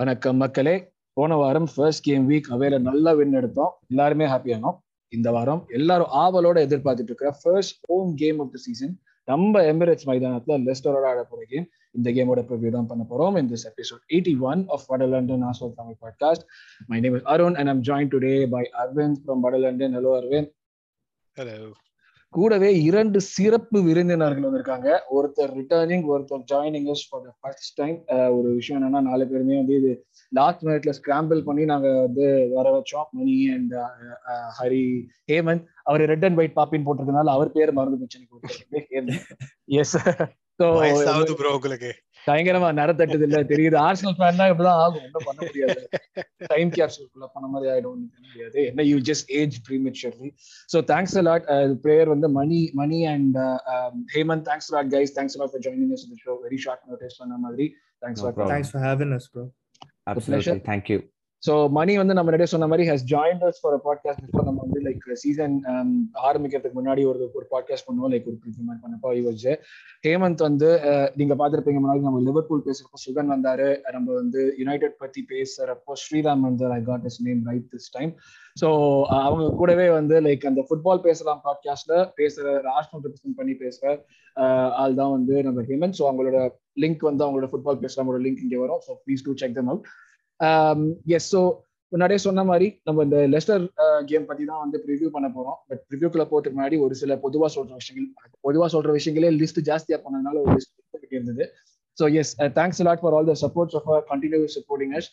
வணக்கம் மக்களே. போன வாரம் ஃபர்ஸ்ட் கேம் வீக் அவையில நல்லா வின் எடுத்தோம். எல்லாருமே ஹாப்பியானோம் இந்த வாரம் எல்லாரும் ஆவலோட எதிர்பார்த்துட்டு இருக்கிற first home game of the season நம்ம எமிரேட்ஸ் மைதானத்துல லெஸ்டரோட ஆட போற கேம் இந்த கேமோட ப்ரிவியூ தான் பண்ண போறோம். இந்த எபிசோட் எயிட்டி ஒன் ஆஃப் வட London arsehole Tamil podcast my name is Arun and I'm join today by Aravind from வட லண்டன் ஹலோ அரவிந்த் ஹலோ கூடவே இரண்டு சிறப்பு விருந்தினர்கள் வந்திருக்காங்க. ஒருத்தர் ரிட்டர்னிங் ஒருத்தர் joining for the first time ஒரு விஷயம் என்னன்னா நாலு பேருமே வந்து இது லாஸ்ட் மினிட்ல ஸ்கிராம்பிள் பண்ணி நாங்க வந்து வர வச்சோம். மணி அண்ட் ஹரி ஹேமந்த். அவர் ரெட் அண்ட் ஒயிட் பாப்பின் போட்டிருக்கனால அவர் பேர் மறந்து போச்சு எஸ் வயசாவது ப்ரோ உங்களுக்கு. பயங்கரமா நரத்தட்டுது இல்ல தெரியுது. ஆர்சனல் ஃபேன்னா இப்படிதான் ஆகும். ஒன்றும் பண்ண முடியாது. டைம் கேப்சூல்குள்ள பண்ண மாதிரி ஆயிடும். முடியாது. என்ன you just age prematurely so thanks a lot player வந்து Mani Mani and Hemanth thanks a lot guys thanks a lot for joining us show very short notice பண்ண மாதிரி. Thanks problem. Thanks for having us, bro. Absolutely. Thank you. So Mani வந்து நம்ம நிறைய சொன்ன மாதிரி has join us for podcast before நம்ம வந்து like season um, ஆரம்பிக்கிறதுக்கு முன்னாடி ஒரு ஒரு பாட்காஸ்ட் பண்ணுவோம். லைக் ஒரு ப்ரிவியூ மாதிரி பண்ணப்போ ஐ ஹேமந்த் வந்து uh, நீங்க பார்த்துருப்பீங்க முன்னாடி நம்ம லிவர்பூல் பேசுறப்போ சுகன் வந்தாரு. நம்ம வந்து யுனைடெட் பத்தி பேசுறப்போ ஸ்ரீராம் வந்து I got his name right this time so அவங்க கூடவே வந்து லைக் அந்த ஃபுட்பால் பேசலாம் பாட்காஸ்ட்ல பேசுற ராஷ்டிரம் ரெப்ரசென்ட் பண்ணி பேசுற ஆள் தான் வந்து நம்ம ஹேமந்த். ஸோ அவங்களோட லிங்க் வந்து அவங்களோட ஃபுட்பால் பேசலாமோட லிங்க் இங்கே வரும். So please do check them out yes so முன்னாடியே சொன்ன மாதிரி நம்ம இந்த லெஸ்டர் கேம் பத்தி தான் வந்து ப்ரிவியூ பண்ண போறோம். பட் ப்ரிவியூக்குள்ள போறதுக்கு முன்னாடி ஒரு சில பொதுவா சொல்ற விஷயங்கள் பொதுவா சொல்ற விஷயங்களே லிஸ்ட் ஜாஸ்தியா பண்ணதுனால ஒரு லிஸ்ட் இருந்தது so yes thanks lot for all the supports of continue supporting us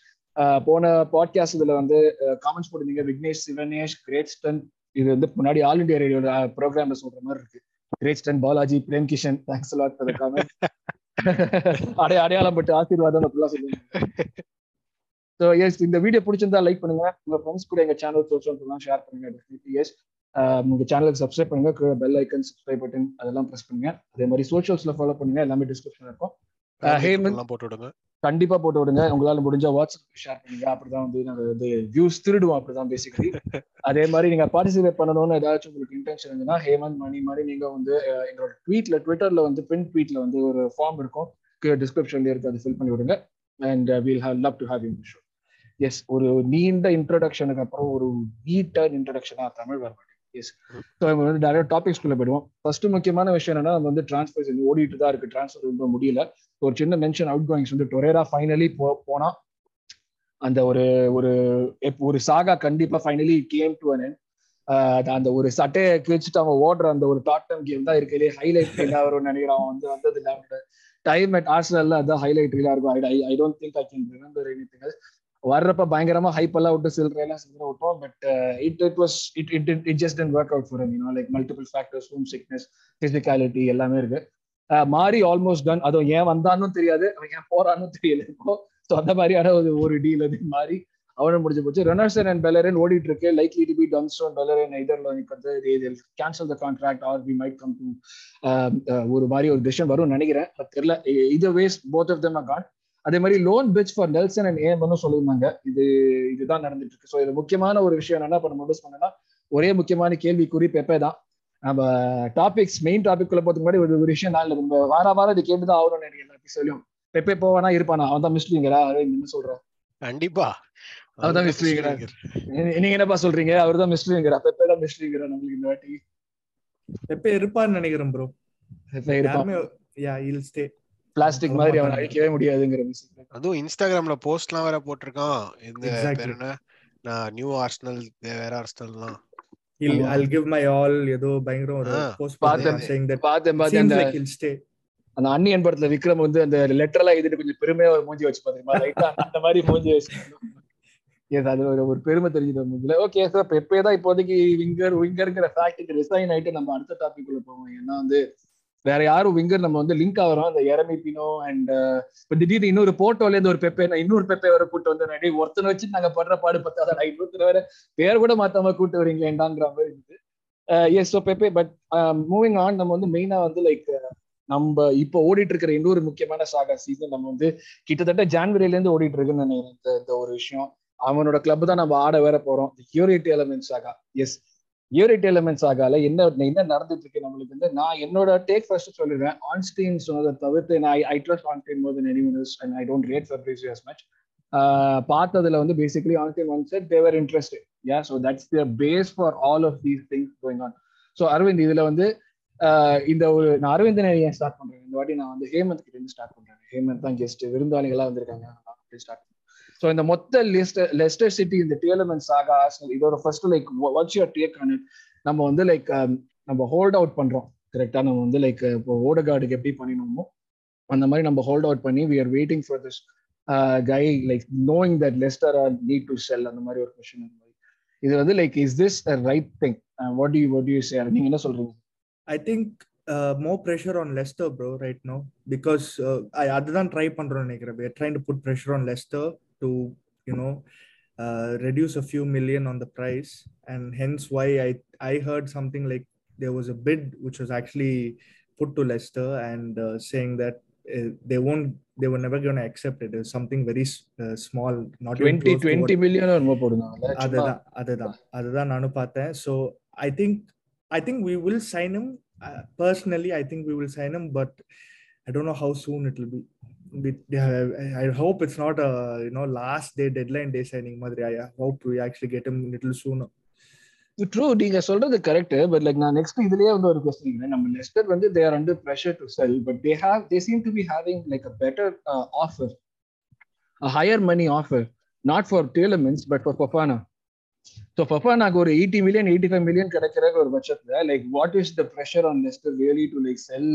போன பாட்காஸ்ட் இதுல வந்து காமெண்ட்ஸ் போட்டிருந்தீங்க. விக்னேஷ் சிவனேஷ் கிரேட் ஸ்டன் இது வந்து முன்னாடி ஆல் இண்டியா ரேடியோட ப்ரோக்ராம்ல சொல்ற மாதிரி இருக்கு. Great stun Balaji Prem Kishan thanks lot for the comment அடைய அடையாளம் பட்டு ஆசீர்வாதம் அப்படிலாம் சொல்லுங்க. ஸோ எஸ் இந்த வீடியோ பிடிச்சிருந்தா லைக் பண்ணுங்க. உங்க ஃப்ரெண்ட்ஸ் கூட எங்க சேனல் சோஷியல் ஷேர் பண்ணுங்க டெஃபினெட்லி எஸ் உங்க சேனலுக்கு சப்ஸ்கிரைப் பண்ணுங்க பெல் ஐக்கன் சப்ஸ்கிரைப் பட்டன் அதெல்லாம் ப்ரெஸ் பண்ணுங்க. அதே மாதிரி சோஷியல்ஸ்ல ஃபாலோ பண்ணுங்க எல்லாமே டிஸ்கிரிப்ஷன் இருக்கும். ஹேமந்த் போட்டு விடுங்க. கண்டிப்பா போட்டு விடுங்க. உங்களால முடிஞ்சா வாட்ஸ்அப் ஷேர் பண்ணுங்க. அப்படிதான் வந்து நாங்க வந்து வியூஸ் திருடுவோம் அப்படிதான் பேசிக்கலி அதே மாதிரி நீங்க பார்ட்டிசிபேட் பண்ணணும்னு ஏதாச்சும் உங்களுக்கு இன்டென்ஷன் இருந்ததுன்னா ஹேமந்த் மணி மாதிரி நீங்க வந்து எங்களோட ட்வீட்ல ட்விட்டர்ல வந்து பின் ட்வீட்ல வந்து ஒரு ஃபார்ம் இருக்கும். டிஸ்கிரிப்ஷன்ல இருக்கு அதை ஃபில் பண்ணி விடுங்க. And we'll have love to have you show yes ஒரு நீண்ட இன்ட்ரடக்ஷனுக்கு அப்புறம் ஒரு நீட்டான இன்ட்ரடக்ஷனா தமிழ் வர மாட்டேன் எஸ் ஸோ நம்ம வந்து டேரக்ட் டாபிக்ஸ்குள்ள போயிடுவோம். ஃபர்ஸ்ட் முக்கியமான விஷயம் என்னன்னா நம்ம வந்து டிரான்ஸ்ஃபர்ஸ் ஓடிட்டு தான் இருக்கு. டிரான்ஸ்ஃபர் ரொம்ப முடியல. ஒரு சின்ன மென்ஷன் அவுட் கோயிங்ஸ் வந்து டொரேரா ஃபைனலி போ போனா அந்த ஒரு ஒரு ஒரு சாகா கண்டிப்பா ஃபைனலி கேம் டு அன் அந்த ஒரு சட்டையை கிழிச்சிட்டு அவன் ஓடுற அந்த ஒரு டாட்டம் கேம் தான் இருக்கிறதே ஹைலைட் ரீலா வரும்னு நினைக்கிறான். அவன் வந்து வந்தது இல்லை. டைம் அட் ஆர்சனல்ல அதான் ஹைலைட் ரீலா இருக்கும். I I don't think I can remember any thing வர்றப்ப பயங்கரமா ஹைப் எல்லாம் விட்டு சில்லற எல்லாம் சில்லற விட்டோம். But it it was it it it just didn't work out for you know like multiple factors home sickness physicality எல்லாமே இருக்கு. Uh, மாறி ஆல்மோஸ்ட் டன் அதுவும் ஏன் வந்தான்னு தெரியாது அவன் ஏன் போறான்னு தெரியல இப்போ. ஸோ அந்த மாதிரியான ஒரு ஒரு டீல் அது மாறி அவனும் முடிஞ்சு போச்சு. ரெனர்சன் அண்ட் பெலரன் ஓடிட்டு இருக்கு. லைக்லி டு பி டன்ஸ்டோன் பெலரன் இதர்ல வந்து cancel the contract or we might come to ஒரு மாதிரி ஒரு டிசிஷன் வரும்னு நினைக்கிறேன். தெரியல இது waste both of them got அதே மாதிரி loan pitch for Nelson and ஏம் சொல்லியிருந்தாங்க. இது இதுதான் நடந்துட்டு இருக்கு ஸோ இது முக்கியமான ஒரு விஷயம் என்னன்னா இப்போ நம்ம நோட்டீஸ் பண்ணனா ஒரே முக்கியமான கேள்விக்குறி பெப்பே தான். நம்ம டாபிக்ஸ் மெயின் டாபிக் குள்ள போறதுக்கு முன்னாடி ஒரு விஷயம் நான் நம்ம வார வாரம் இது கேட்டுதான் ஆகணும்னு நினைக்கிறேன் எபிசோட்லயும் பெப்பே போவானா இருப்பானா? அவன் தான் மிஸ்லிங்கிறா என்ன சொல்றேன் கண்டிப்பா. அவன் தான் மிஸ்லிங்கிறா நீங்க என்னப்பா சொல்றீங்க? அவர் தான் மிஸ்லிங்கிறா பெப்பே தான் மிஸ்லிங்கிறா நம்மளுக்கு இந்த வாட்டி? பெப்பே இருப்பான்னு நினைக்கிறேன் ப்ரோ பெப்பே இருப்பான். யா இல் ஸ்டே பிளாஸ்டிக் மாதிரி அவன் அழிக்கவே முடியாதுங்கிற அதுவும் இன்ஸ்டாகிராம்ல போஸ்ட்லாம் வேற போட்டிருக்கான். இந்த பேர் என்ன? நான் நியூ ஆர்சனல் வேற ஆர்சனல்லாம் He'll, I'll give my all ஏதோ பயங்கர ஒரு போஸ்ட் பார்த்தேன் saying that பார்த்தேன் பார்த்தேன் அந்த he'll stay. அந்த அன்னியன் படத்துல விக்ரம் வந்து அந்த லெட்டர் எல்லாம் எழுதிட்டு கொஞ்சம் பெருமையா ஒரு மூஞ்சி வச்சு பாத்தீங்களா லைட்டா அந்த மாதிரி மூஞ்சி வச்சு. எஸ் அது ஒரு ஒரு பெருமை தெரிஞ்சது மூஞ்சில. ஓகே சார் பெப்பே தான் இப்போதைக்கு விங்கர் விங்கர்ங்கிற ஃபேக்ட் ரிசைன் ஆயிட்டு நம்ம அடுத்த டாபிக் உள்ள போவோம். ஏன்னா வந்து வேற யாரும் விங்கர் நம்ம வந்து லிங்க் ஆகிறோம் அந்த எரமி பினோ அண்ட் இப்போ திடீர்னு இன்னொரு போட்டோல இருந்து ஒரு பெப்பே இன்னொரு பெப்பே வர கூட்டு வந்து நடி ஒருத்தனை வச்சு நாங்க படுற பாடு பத்தாதான் இன்னொருத்தர் வேற பேர் கூட மாத்தாம கூட்டு வரீங்களேண்டாங்கிற மாதிரி இருக்குது yes so Pepe but moving on நம்ம வந்து மெயினா வந்து லைக் நம்ம இப்போ ஓடிட்டு இருக்கிற இன்னொரு முக்கியமான சாகா சீசன் நம்ம வந்து கிட்டத்தட்ட ஜான்வரில இருந்து ஓடிட்டு இருக்குன்னு நினைக்கிறேன். இந்த இந்த ஒரு விஷயம். அவனோட கிளப் தான் நம்ம ஆட வேற போறோம். Youri Tielemans saga yes Youri Tielemans ஆகால. என்ன என்ன நடந்துட்டு இருக்கு நம்மளுக்கு வந்து நான் என்னோட டேக் ஃபர்ஸ்ட் சொல்லிடுவேன் ஆன்ஸ்டீன் சொன்னதை தவிர்த்து நான் I trust Einstein more than anyone and I don't rate Fabrizio as much பார்த்ததுல வந்து basically on one set they're interested yeah so that's the base for all of these things going on so Aravind இதுல வந்து இந்த ஒரு நான் அரவிந்தனை ஏன் start பண்றேன்? இந்த வாட்டி நான் வந்து ஹேமந்த் கிட்ட இருந்து ஸ்டார்ட் பண்றேன். ஹேமந்த் தான் கெஸ்ட் விருந்தாளிகளாக வந்திருக்காங்க. ஸ்டார்ட் ஸோ இந்த மொத்த லெஸ்டர் லெஸ்டர் சிட்டி இந்த டிஎல்எம்என் சாகா ஆர்சனல் இதோட first like what's your take on it நம்ம வந்து லைக் நம்ம ஹோல்ட் அவுட் பண்றோம். கரெக்டா நம்ம வந்து லைக் இப்போ ஓடகார்டுக்கு எப்படி பண்ணினோமோ அந்த மாதிரி நம்ம ஹோல்ட் அவுட் பண்ணி we are waiting for this guy like knowing that Leicester are need to sell அந்த மாதிரி ஒரு கொஸ்டின் அந்த மாதிரி. இது வந்து like is this right thing what you what you say நீங்க என்ன சொல்றீங்க? I think more pressure on Leicester bro right no because அதுதான் ட்ரை பண்றோம் நினைக்கிறேன். We are trying to put pressure on Leicester. to you know uh, reduce a few million on the price and hence why I I heard something like there was a bid which was actually put to Leicester and uh, saying that uh, they won't they were never going to accept it. It was something very uh, small, not even twenty close to what- twenty million என்னமோ போடுங்க அதுதான் அதுதான் அதுதான் நானும் பார்த்தேன் so I think I think we will sign him personally I think we will sign him but I don't know how soon it will B I hope it's not you know last day deadline day signing மாதிரி. I hope we actually get him little sooner true நீங்க சொல்றது correct but like நான் next இதுலயே வந்து ஒரு question நம்ம Leicester வந்து they are under pressure to sell but they have they seem to be having like a better offer a higher money offer not for Tielemans but for Fofana so பஃபானாக்கு ஒரு eighty million eighty five million கிடைக்கிற ஒரு பட்சத்துல like what is the pressure on Leicester really to like sell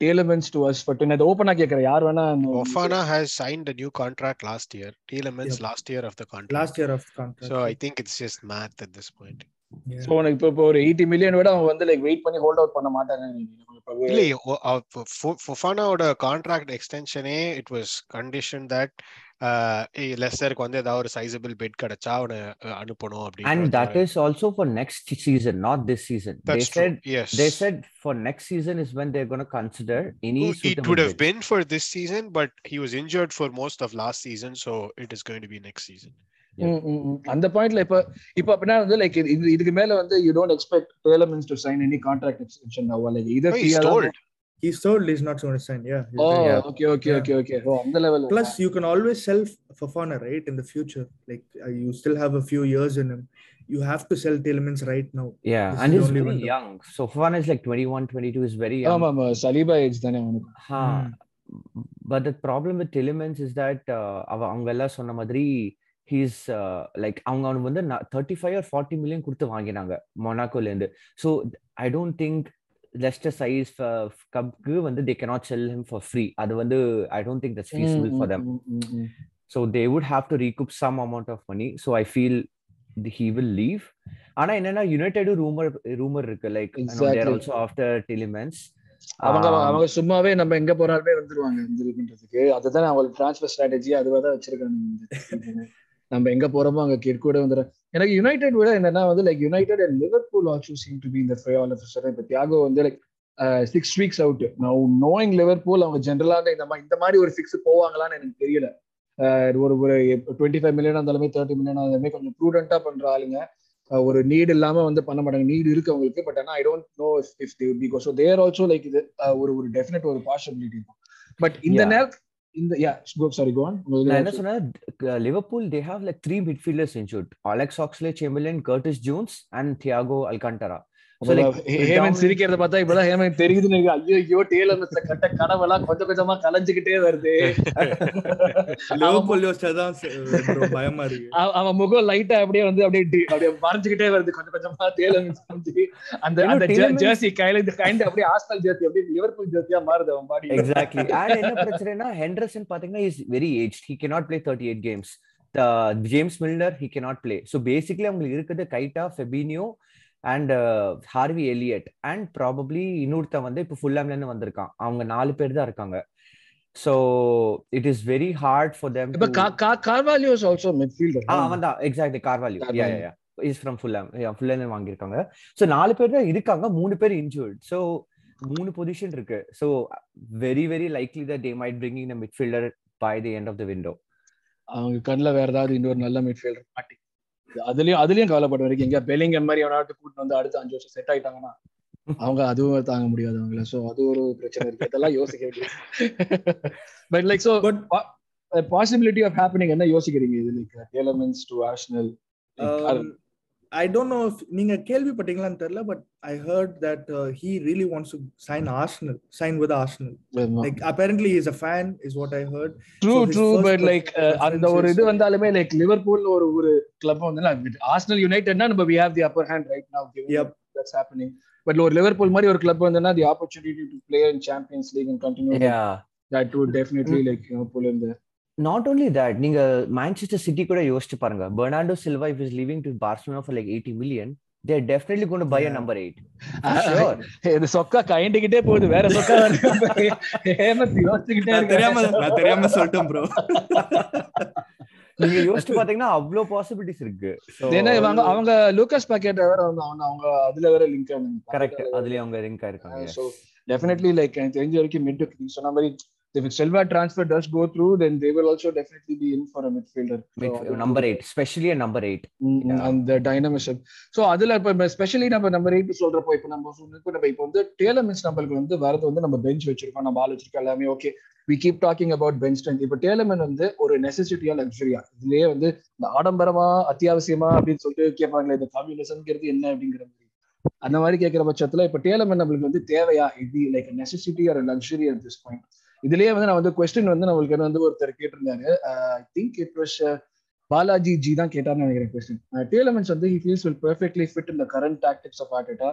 Tielemans to us but நான் ஓப்பனா கேட்கறேன் யார் வேணா Ofana has signed a new contract last year. Yep. last year of the contract. Last year of contract So I think it's just math at this point. So உனக்கு இப்போ இப்போ ஒரு eighty million விட அவங்க வந்து லைக் வெயிட் பண்ணி hold out பண்ண மாட்டாங்க இல்லை ஃபொஃபானாவோட கான்ட்ராக்ட் எக்ஸ்டென்ஷனே இட் வாஸ் கண்டிஷன் தட் லெஸ்டருக்கு வந்து ஏதாவது ஒரு சைசபிள் பெட் கிடைச்சா அவனை அனுப்பணும் And that அப்படின்னு is also for next season, not this season. They That's true. said Yes. they said for next season is when they're going to consider any It would have bid. been for this season, but he was injured for most of last season, so it is going to be next season. அந்த பாயிண்ட்ல இப்ப இப்ப அப்படின்னா வந்து like இது இதுக்கு மேல வந்து you don't expect Tielemans to sign any contract extension now like இத He's told he's not going to sign. Yeah. doing- Yeah. Okay okay Yeah. Oh அந்த level Plus, you can always sell Fafana, right? In the future, like uh, you still have a few years in him. You have to sell Tielemans right now. Yeah, This and is he's window. young. So Fofana is like 21, 22 is very young. ஆமா ஆமா Saliba age தானே அவனுக்கு Huh. But the problem with Tillemans is that uh, அவ அவங்க எல்லாம் சொன்ன மாதிரி he's like அவங்க அவனுக்கு வந்து thirty five or forty million கொடுத்து வாங்கினாங்க மொனாக்கோல இருந்து so I don't think Leicester size கப்க்கு வந்து they cannot sell him for free அது வந்து I don't think that's feasible for them. so they would have to recoup some amount of money. So i feel th- he will leave. ஆனா என்னன்னா United rumour rumour இருக்கு. Like also after Tielemans அவங்க அவங்க சும்மாவே நம்ம எங்க போனாலுமே வந்துருவாங்க இதுன்றதுக்கு அதுதான் அவங்களுக்கு டிரான்ஸ்ஃபர் ஸ்ட்ராட்டஜி அதுவா தான் வச்சிருக்காங்க. நம்ம எங்க போறோமோ அங்க கிட் வந்துடும் எனக்கு யுனைடெட் விட என்னன்னா வந்து like United and Liverpool also seem to be இந்த ஃபைவ் ஆல் ஆஃப் இப்போ தியாகோ வந்து லைக் சிக்ஸ் வீக்ஸ் அவுட் நான் நோயிங் லிவர்பூல் அவங்க ஜென்ரலாக இந்த மாதிரி இந்த மாதிரி ஒரு ஃபிக்ஸ் போவாங்களான்னு எனக்கு தெரியல. அஹ் ஒரு ஒரு டுவெண்ட்டி ஃபைவ் மில்லியன் இருந்தாலுமே தேர்ட்டி மில்லியன் இருந்தாலுமே கொஞ்சம் ப்ரூடென்ட்டா பண்ற ஆளுங்க. அஹ் ஒரு நீட் இல்லாம வந்து பண்ண மாட்டாங்க. நீட் இருக்கு அவங்களுக்கு பட் ஆனா I don't know if they be go so there also like இது அஹ் ஒரு ஒரு டெஃபினட் ஒரு பாசிபிலிட்டி இருக்கும். பட் இந்த Yeah. நேரம் இந்த யா சாரி கோன் நான் என்ன சொன்னேன்? Liverpool they have like three midfielders injured Alex Oxlade Chamberlain Curtis Jones and Thiago Alcantara So, like, Hemanth சிரிக்கிறத பார்த்தா இப்பதான் ஹேமந்த் தெரியுதுன்னு. ஐயோ ஐயோ டேலர் கட்ட கனவெல்லாம் கொஞ்சம் கொஞ்சமா கலைஞ்சுக்கிட்டே வருது. அவன் பயமா இருக்கு. முகம் லைட்டா அப்படியே வந்து அப்படியே அப்படியே மறைஞ்சுக்கிட்டே வருது. கொஞ்சம் கொஞ்சமா டேலர் அந்த ஜெர்சி கையில இந்த கைண்ட் அப்படியே ஆஸ்டல் ஜெர்சி அப்படியே லிவர்பூல் ஜெர்சியா மாறுது அவன் பாடி எக்ஸாக்ட்லி என்ன பிரச்சனைனா ஹெண்டர்சன் பாத்தீங்கன்னா is very age he cannot play thirty eight games James Milner he cannot play. So basically அவங்களுக்கு இருக்கிறது Keita Fabinho and Harvey Elliott and probably இன்னொருத்தன் வந்து இப்போ ஃபுல்லாம்ல இருந்து வந்திருக்கான். அவங்க நாலு பேர் தான் இருக்காங்க. So it is very hard for them இப்ப கார்வாலியோஸ் ஆல்சோ மிட்ஃபீல்டர் அவன் தான். Exactly Carvalho yeah. Yeah is from Fulham Fulham வாங்கியிருக்காங்க. ஸோ நாலு பேர் தான் இருக்காங்க. மூணு பேர் இன்ஜூர்ட் ஸோ மூணு பொசிஷன் இருக்கு. So very very likely that they might bringing the midfielder by the end of the window அவங்க கண்ணுல வேற ஏதாவது இன்னொரு நல்ல மிட்ஃபீல்டர் மாட்டி அதுலயும் அதுலயும் கவலைப்பட வரைக்கும் எங்க பெலிங்க மாதிரி அவனாட்டு கூட்டு வந்து அடுத்த அஞ்சு வருஷம் செட் ஆயிட்டாங்கன்னா அவங்க அதுவும் தாங்க முடியாது அவங்கள. சோ அது ஒரு பிரச்சனை இருக்கு. இதெல்லாம் யோசிக்க வேண்டியது. But like so But- possibility of happening என்ன யோசிக்கிறீங்க இது like Tielemans to Arsenal I don't know நீங்க கேள்விப்பட்டீங்களான்னு தெரியல but I heard that he really wants to sign Arsenal sign with Arsenal like apparently is a fan is what I heard true true but like அந்த ஒரு இது வந்தாலுமே like Liverpool ஒரு ஒரு club வந்து ஆர்சனல் யுனைடெட்னா நம்ம we have the upper hand right now Yep. That's happening but ஒரு லிவர்பூல் மாதிரி ஒரு club வந்துனா the opportunity to play in Champions League and continue Yeah. That would definitely like you know pull in there not only that நீங்க Manchester City கூட யோசிச்சு பாருங்க. Fernando Silva if is leaving to Barcelona for like 80 million they are definitely going to buy. Number 8 sure இது சொக்கா கைண்டிக்கிட்டே போகுது. வேற சொக்கா தெரியாம நான் தெரியாம சொல்லிட்டேன் ப்ரோ நீங்க யோசிச்சு பாத்தீங்கன்னா அவ்வளவு பாசிபிலிட்டிஸ் இருக்கு. ஏன்னா இவங்க அவங்க லூகாஸ் பாக்கெட் வேற அவங்க அவங்க அவங்க அதுல வேற லிங்க் கரெக்ட் அதுலயே அவங்க ரிங்க் ஆயிருக்காங்க so definitely like எனக்கு தெரிஞ்ச வரைக்கும் மிட் நீங்க சொன்ன மாதிரி if Silva transfer does go through then they will also definitely be in for a midfielder. So, number 8 specially number 8 Mm, Yeah. அந்த டைனமிசம் சோ அதுல இப்ப ஸ்பெஷலி நம்ம நம்பர் எயிட் சொல்றப்போ இப்ப நம்ம சொன்னப்போ நம்ம இப்போ வந்து டேலமென்ஸ் நம்மளுக்கு வந்து வரது வந்து நம்ம பெஞ்ச் வச்சிருக்கோம். நம்ம ஆள் வச்சிருக்கோம் எல்லாமே okay we keep talking about bench strength இப்போ டேலமென் வந்து ஒரு நெசசிட்டியா லக்ஸரியா இதுலயே வந்து இந்த ஆடம்பரமா அத்தியாவசியமா அப்படின்னு சொல்லிட்டு கேட்பாங்களே இந்த கம்யூனிசம்ங்கிறது என்ன அப்படிங்கிற மாதிரி. அந்த மாதிரி கேட்கிற பட்சத்துல இப்ப டேலமென் நம்மளுக்கு வந்து தேவையா? இது like necessity or luxury at this point இதுலயே வந்து நான் வந்து கொஸ்டின் வந்து நம்மளுக்கு வந்து ஒருத்தர் கேட்டிருந்தாரு. I think it was Balaji ji தான் கேட்டார்னு நினைக்கிறேன் கொஸ்டின் டேலமென்ஸ் வந்து he feels will perfectly fit in the current tactics of Arteta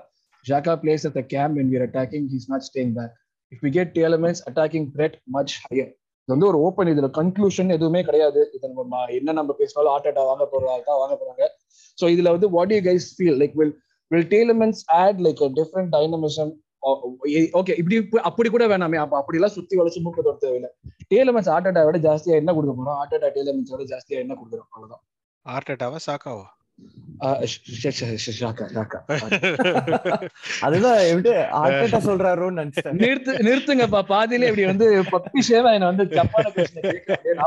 Xhaka plays at the game when we're attacking he's not staying back if we get Tielemans attacking threat much higher இது வந்து ஒரு open இதுல conclusion எதுவுமே கிடையாது. இது நம்ம என்ன நம்ம பேசினாலும் ஆர்டேட்டா வாங்க போறாங்க தான் வாங்க போறாங்க. ஸோ இதுல வந்து what you guys feel like will will Tielemans add like a different dynamism okay இப்படி இப்ப- அப்படி கூட வேணாமே. அப்ப அப்படிலாம் சுத்தி வளைச்சு மூக்க தொட தேவையில்லை. டேலமென்ஸ் ஆர்டேட்டா விட ஜாஸ்தியா என்ன கொடுக்க போறோம்? ஆர்டேட்டா டேலமென்ஸ் விட ஜாஸ்தியா என்ன கொடுக்குறோம்? அவ்வளவுதான். ஆர்டேட்டாவா சாக்காவா நிறுத்துங்கப்பா. பாதியில இப்படி வந்து பப்பி சேவா என்ன வந்து நான்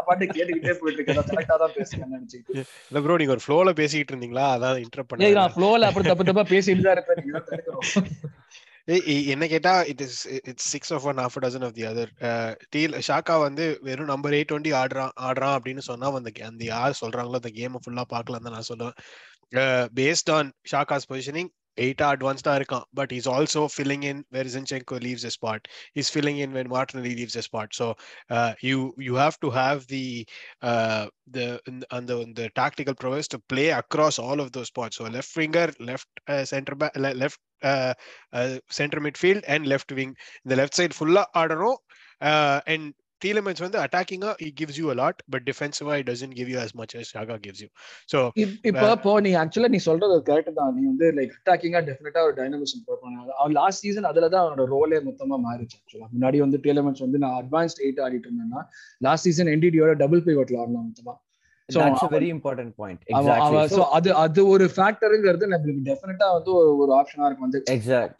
பாட்டு கேட்டுக்கிட்டே போயிட்டு இருக்கேன் கரெக்டா தான் பேசுறேன் நினைச்சுக்கிட்டு. இல்ல ப்ரோ நீங்க ஒரு ஃப்ளோல பேசிட்டு இருந்தீங்களா? அதான் நான் பண்ணேன் ஃப்ளோல அப்படி தப்பு தப்பா பேசிட்டு தான் இருப்பேன். என்ன கேட்டா it is it's six of one half dozen of the other deal Xhaka வந்து வெறும் நம்பர் எயிட் டுவெண்ட்டி ஆடுறான் ஆடுறான் அப்படின்னு சொன்னா அந்த ga- அந்த யார் சொல்றாங்களோ அந்த கேமை ஃபுல்லா பார்க்கலாம் தான் நான் சொல்லுவேன். பேஸ்ட் ஆன் ஷாக்காஸ் பொசிஷனிங் எயிட்டா அட்வான்ஸ்டா இருக்கான். But is also filling in where Zinchenko leaves a spot. Is filling in when Martinelli leaves a spot. So uh, you you have to have the uh, the and the, the tactical prowess to play across all of those spots. So left winger center midfield and left wing. the left side full ஆடணும். and Tielemans வந்து gives you a lot but defensive it doesn't give you as much as Xhaka gives you. So இப்- இப்ப இப்போ நீ ஆக்சுவலா நீ சொல்றது correct தான். நீ வந்து லைக் அட்டாக்கிங்கா டெஃபினட்டா ஒரு டைனமிசம் பண்ணாங்க அவன் லாஸ்ட் சீசன் அதுல தான் அவனோட ரோலே மொத்தமா மாறிச்சு ஆக்சுவலா முன்னாடி வந்து டேலமெண்ட்ஸ் வந்து நான் அட்வான்ஸ்ட் எயிட் ஆடிட்டு இருந்தேன்னா லாஸ்ட் சீசன் என்டிடியோட டபுள் பிவோட்ல ஆடினான் மொத்தமா. தட்ஸ் a அவன்- very important point. அவன் அவன் exactly. so so அது அது ஒரு ஃபேக்டருங்கிறது நம்மளுக்கு டெஃபினட்டா வந்து ஒரு ஆப்ஷனா இருக்கும். வந்து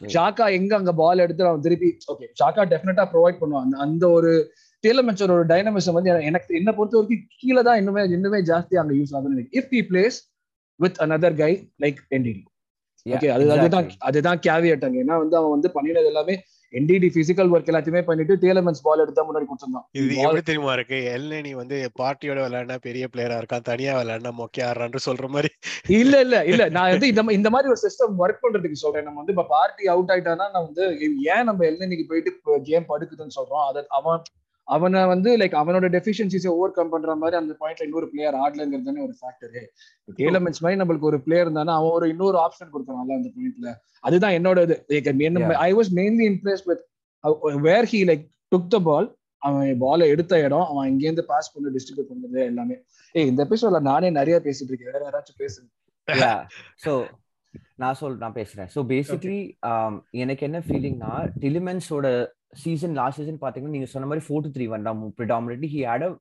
ஷாக்கா எங்க அங்க பால் எடுத்து அவன் திருப்பி ஓகே ஷாக்கா டெஃபினட்டா ப்ரொவைட் பண்ணுவான். அந்த- ஒரு டேலமென்ஸோட ஒரு டைனமிசம் வந்து எனக்கு- என்ன பொறுத்த வரைக்கும் கீழே தான் இன்னுமே இன்னுமே ஜாஸ்தி அங்க யூஸ் ஆகுது if he plays with another guy like Ndidi okay அது அதுதான். அதுதான் கேவியட் அங்க. ஏன்னா வந்து அவன் வந்து பண்ணினது எல்லாமே என்டிடி பிசிக்கல் ஒர்க் எல்லாத்தையுமே பண்ணிட்டு டேலமென்ஸ் பால் எடுத்தா முன்னாடி கொடுத்துருந்தான். இது எப்படி தெரியுமா இருக்கு? எல்னி வந்து பார்ட்டியோட விளையாடினா பெரிய பிளேயரா இருக்கான் தனியா விளையாடினா மொக்கையா ஆடுறான்னு சொல்ற மாதிரி. இல்ல இல்ல இல்ல. நான் வந்து இந்த இந்த மாதிரி ஒரு சிஸ்டம் ஒர்க் பண்றதுக்கு சொல்றேன். நம்ம வந்து இப்ப பார்ட்டி அவுட் ஆயிட்டானா நான் வந்து ஏன் நம்ம எல்என்னிக்கு போயிட்டு கேம் படுக்குதுன்னு சொல்றோம். அதை அவன் அவனை வந்து லைக் அவனோட டெஃபிஷியன்சிஸை ஓவர் கம் பண்ற மாதிரி அந்த பாயிண்ட்ல இன்னொரு பிளேயர் ஆடலங்கிறது தானே ஒரு ஃபேக்டர் டேலமென்ஸ் மாதிரி நம்மளுக்கு ஒரு பிளேயர் இருந்தானா அவன் ஒரு இன்னொரு ஆப்ஷன் கொடுக்குறான்ல அந்த பாயிண்ட்ல அதுதான் என்னோட இது. I was mainly impress with where he like took the ball அவன் பாலை எடுத்த இடம் அவன் இங்கேருந்து பாஸ் பண்ணி டிஸ்ட்ரிபியூட் பண்ணது எல்லாமே. ஏய் இந்த எபிசோட்ல நானே நிறைய பேசிட்டு இருக்கேன். வேற யாராச்சும் பேசுங்க. So நான் சொல் நான் பேசுறேன். ஸோ பேசிக்லி எனக்கு என்ன ஃபீலிங்னா டிலிமென்ஸோட சீசன் லாஸ்ட் சீசன் பாத்தீங்கன்னா நீங்க சொன்ன மாதிரி ஃபோர் டு த்ரீ ஒன் தான் predominantly he had a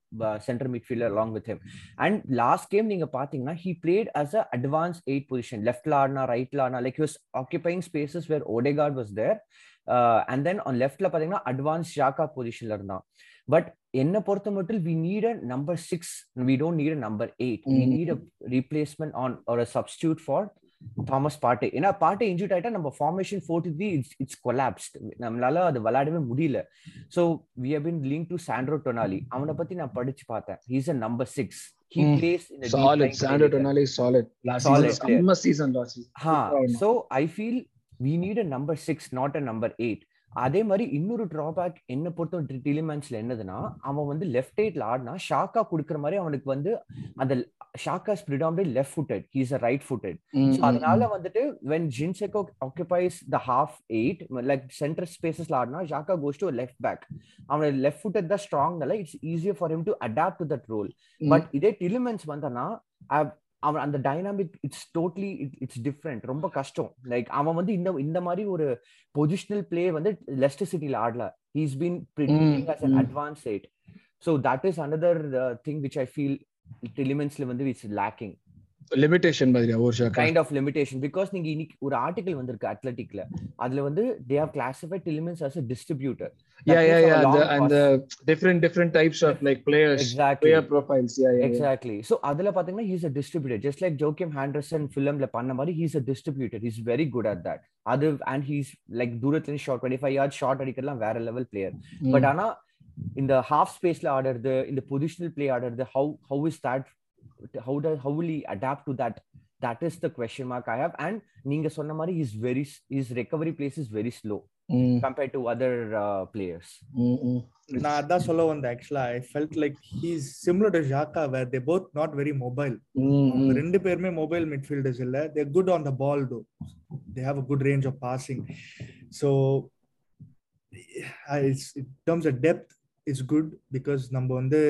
centre midfielder along with him and last game நீங்க பாத்தீங்கன்னா he played as a advance eight position லெஃப்ட்ல ஆடினா ரைட்ல ஆடினா like use occupying spaces where Odegaard was there and then on லெஃப்ட்ல பாத்தீங்கன்னா advance ஷாக்கா பொசிஷன்ல இருந்தான். பட் என்ன பொறுத்த மட்டும் we need a number six we don't need a number eight we. Need a replacement on ஒரு சப்ஸ்டியூட் ஃபார் தாமஸ் பாட்டே. ஏன்னா பாட்டே இன்ஜூட் ஆயிட்டா நம்ம formation four three it's it's collapsed நம்மளால அது விளையாடவே முடியல. So we have been link to Sandro Tonali அவனை பத்தி நான் படிச்சு பார்த்தேன். He's a number six he Mm. Plays in Solid. Sandro Tonali is solid. Last Solid. season, season. அதே மாதிரி இன்னொரு டிராபேக் என்ன பொறுத்த டிலிமென்ஸ்ல என்னதுன்னா அவன் வந்து லெஃப்ட் எயிட்ல ஆடினா ஷாக்கா கொடுக்குற மாதிரி அவனுக்கு வந்து அந்த Xhaka's predominantly left footed he's a right footed அதனால. வந்துட்டு when Jinseko occupies the half eight like center spaces ஆடினா goes to a left back அவன லெஃப்ட் ஃபுட்டட் தான் ஸ்ட்ராங்னால it's easier for him to adapt to that role Mm. But இதே Tielemans வந்தானா அவன் அந்த dynamic it's totally it's different ரொம்ப கஷ்டம். Like அவன் வந்து இந்த இந்த மாதிரி ஒரு பொசிஷனல் பிளே வந்து லெஸ்டர் சிட்டில ஆடல. He's been as an. Advance eight so that is another thing which I feel டிலிமென்ஸ்ல வந்து இட்ஸ் லேக்கிங் Limitation மாதிரியா? ஒரு ஷாக்கா கைண்ட் ஆஃப் லிமிடேஷன் பிகாஸ் நீங்க இன்னைக்கு ஒரு ஆர்டிகல் வந்திருக்கு அத்லெட்டிக்ல அதுல வந்து they have classified elements yeah long the, and pass. the different different types of like players exactly. player profiles. Yeah yeah, yeah. Exactly so அதுல பாத்தீங்கன்னா he's a distributor just like Joakim Henderson ஃபிலிம்ல பண்ண மாதிரி he's a distributor he's very good at that அது and he's like தூரத்துல இருந்து shot twenty five yard shot அடிக்கிறதுலாம் வேற level player. But ஆனா இந்த ஹாஃப் ஸ்பேஸ்ல ஆடுறது இந்த பொசிஷனல் பிளே ஆடுறது how how is that how the how will adapt to that that is the question mark I have and நீங்க சொன்ன மாதிரி is very is recovery pace is very slow Mm, compared to other players mm, mm. நான் அதான் சொல்ல வந்தேன். ஆக்சுவலா I felt like he's similar to Xhaka where they both not very mobile Mm, அவங்க mm. ரெண்டு பேருமே மொபைல் மிட்ஃபீல்டர்ஸ் இல்ல. தே good on the ball though they have a good range of passing so in terms of depth is good because நம்ம வந்து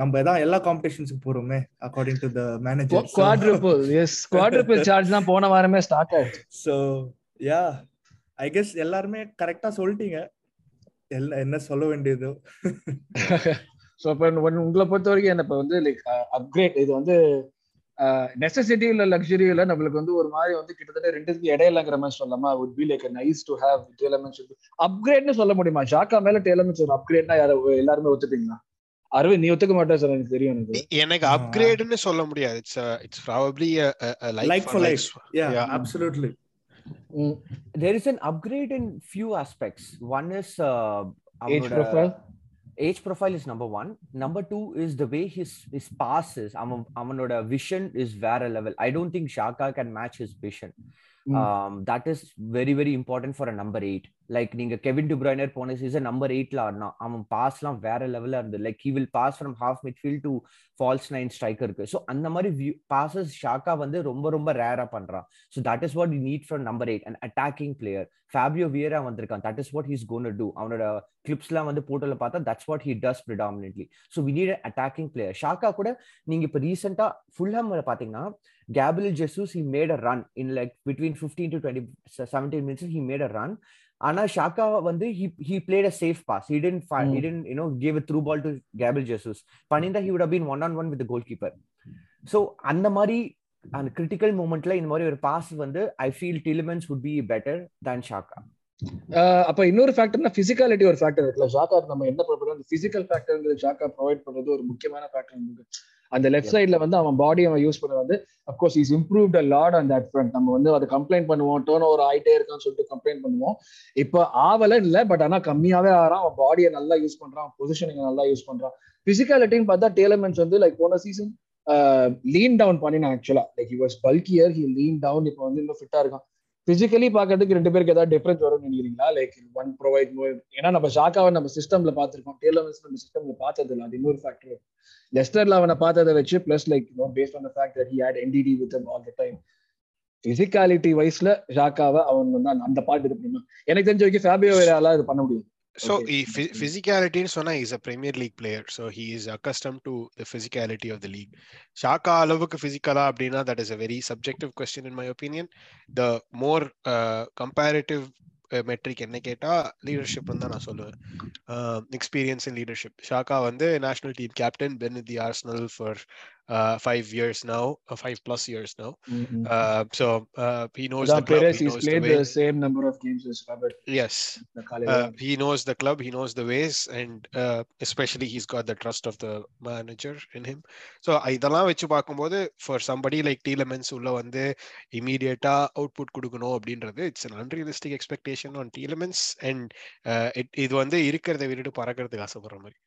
நம்ம தான் எல்லா காம்படிஷன்ஸ்க்கு போறோமே according to the manager quadruple yes quadruple charge தான் போன வாரமே ஸ்டார்ட் ஆயிடுச்சு. ஸோ யா ஐ கெஸ் எல்லாருமே கரெக்டா சொல்லிட்டீங்க. என்ன சொல்ல வேண்டியதோ. ஸோ இப்போ உங்களை பொறுத்த வரைக்கும் என்ன இப்போ வந்து லைக் அப்கிரேட் இது வந்து நெசசிட்டி இல்ல லக்ஸரி இல்ல நம்மளுக்கு வந்து ஒரு மாதிரி வந்து கிட்டத்தட்ட ரெண்டுத்துக்கு இடையிலங்கிற மாதிரி சொல்லலாமா? Would be like a nice to have டேலமெண்ட்ஸ் அப்கிரேட்னு சொல்ல முடியுமா? ஷாக்கா மேல டேலமெண்ட்ஸ் ஒரு அப்கிரேட்னா யார எல்லாருமே ஒத்துப்பீங்களா? அரவிந்த் நீ ஒத்துக்க மாட்டேன் சார் எனக்கு தெரியும் எனக்கு. எனக்கு. அப்கிரேட்னு சொல்ல முடியாது. It's it's probably Like like for for. Like yeah Yeah. Absolutely there is an upgrade in few aspects. One is uh, Age profile? age profile is number one number two is the way his his passes அவன் அவனோட vision is வேற level i don't think shaka can match his vision That is very very important for a number eight like நீங்க Kevin De Bruyne போன season number எயிட்ல ஆடினா அவன் பாஸ்லாம் வேற லெவல்ல இருந்து like he will pass from half midfield to false nine ஸ்ட்ரைக்கருக்கு so அந்த மாதிரி பாசஸ் ஷாக்கா வந்து ரொம்ப ரொம்ப ரேரா பண்றான். So that is what you need from number eight and attacking player Fabio Vieira வந்திருக்கான். That is what he's gonna do அவனோட கிளிப்ஸ்லாம் வந்து போட்டோல பார்த்தா that's what he does predominantly so we need attacking player Xhaka கூட நீங்க இப்போ ரீசெண்டா ஃபுல்ஹாம் பாத்தீங்கன்னா Gabriel Jesus, he made a run in like between 15 to 20, 17 minutes. He made a run. Ana Shaka வந்து he he played a safe pass. He didn't fi- he Mm. didn't you know give a through ball to Gabriel Jesus. Paninda he would have been one on one with the goalkeeper. So அந்த மாதிரி அந்த critical மூமெண்ட்ல இந்த மாதிரி ஒரு pass வந்து I feel Tielemans would be better than ஷாக்கா ஆஹ் அப்ப இன்னொரு ஃபேக்டர்னா பிசிக்காலிட்டி ஒரு ஃபேக்டர் இருக்குல்ல. ஷாக்கா நம்ம என்ன ப்ரொவைட் அந்த பிசிக்கல் ஃபேக்டர்ங்கிறது ஷாக்கா ப்ரொவைட் பண்றது ஒரு முக்கியமான ஃபேக்டர் இருக்கு. அந்த லெஃப்ட் சைட்ல வந்து அவன் பாடி அவன் யூஸ் பண்ண வந்து of course is improved a lot on that front நம்ம வந்து அதை கம்ப்ளைண்ட் பண்ணுவோம் டேர்ன் ஓவர் ஆயிட்டே இருக்கான்னு சொல்லிட்டு கம்ப்ளைண்ட் பண்ணுவோம். இப்போ ஆவல இல்ல பட் ஆனா கம்மியாவே ஆறான். அவன் பாடியை நல்லா யூஸ் பண்றான் பொசிஷனிங் நல்லா யூஸ் பண்றான். பிசிக்காலிட்டின்னு பார்த்தா டேலமெண்ட்ஸ் வந்து லைக் போன சீசன் லீன் டவுன் பண்ணினான் ஆக்சுவலா like he was bulkier he lean down இப்போ வந்து இன்னும் ஃபிட்டா இருக்கான். பிசிக்கலி பாக்குறதுக்கு ரெண்டு பேருக்கு ஏதாவது டிஃபரன்ஸ் வரும்னு நினைக்கிறீங்களா? லைக் ஒன் ப்ரொவைட் மோர் ஏன்னா நம்ம ஷாக்காவை நம்ம சிஸ்டம்ல பாத்திருக்கோம் டேலர்ஸ் நம்ம சிஸ்டம்ல பார்த்தது இல்லை. அது இன்னொரு ஃபேக்டர் லெஸ்டர்ல அவனை பார்த்ததை வச்சு plus like no based on fact that he had entity with all the time physicality வைஸ்ல ஷாக்காவை அவன் வந்து அந்த- பாட்டு பார்ட் இது பண்ணுவான் எனக்கு தெரிஞ்ச வரைக்கும் ஃபேபியோ வேறால இது பண்ண முடியும் So Okay. he phy- physicality in Sona is a Premier League player, so he is accustomed to the physicality of the league. Shaka அளவுக்கு physicala அப்படின்னா that is a very subjective question in my opinion. The more uh, comparative uh, metric என்ன கேட்டா leadership தான் நான் சொல்லுவேன் experience in leadership Xhaka வந்து national team captain been the Arsenal for uh, five years now, uh, five plus years now. Mhm. Uh, so uh, he knows the அதான் club. Perez, He he's knows the played way. the same number of games as Robert Yes, uh, he knows the club. He knows the ways, and uh, especially he's got the trust of the manager in him. So இதெல்லாம் வச்சு பார்க்கும்போது for somebody like Tielemans உள்ள வந்து immediate output கொடுக்கணும் அப்படின்றது இட்ஸ் an unrealistic expectation on Tielemans and uh, it, இது வந்து இருக்கிறத விட்டுட்டு பறக்கிறதுக்கு ஆசைப்படுற மாதிரி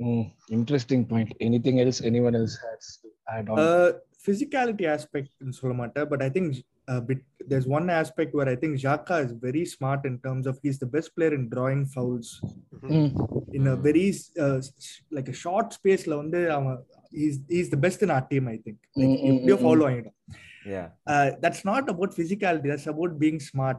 Mm, interesting point. Anything else anyone else has to add on? Uh, physicality aspect in Solomata, but I think a bit, there's one aspect where I think Xhaka is very smart in terms of he's the best player in drawing fouls mm. in a very uh, like a short space. He's, he's the best in our team, I think. Like, mm, you're following it. Yeah. Uh, that's not about physicality, that's about being smart.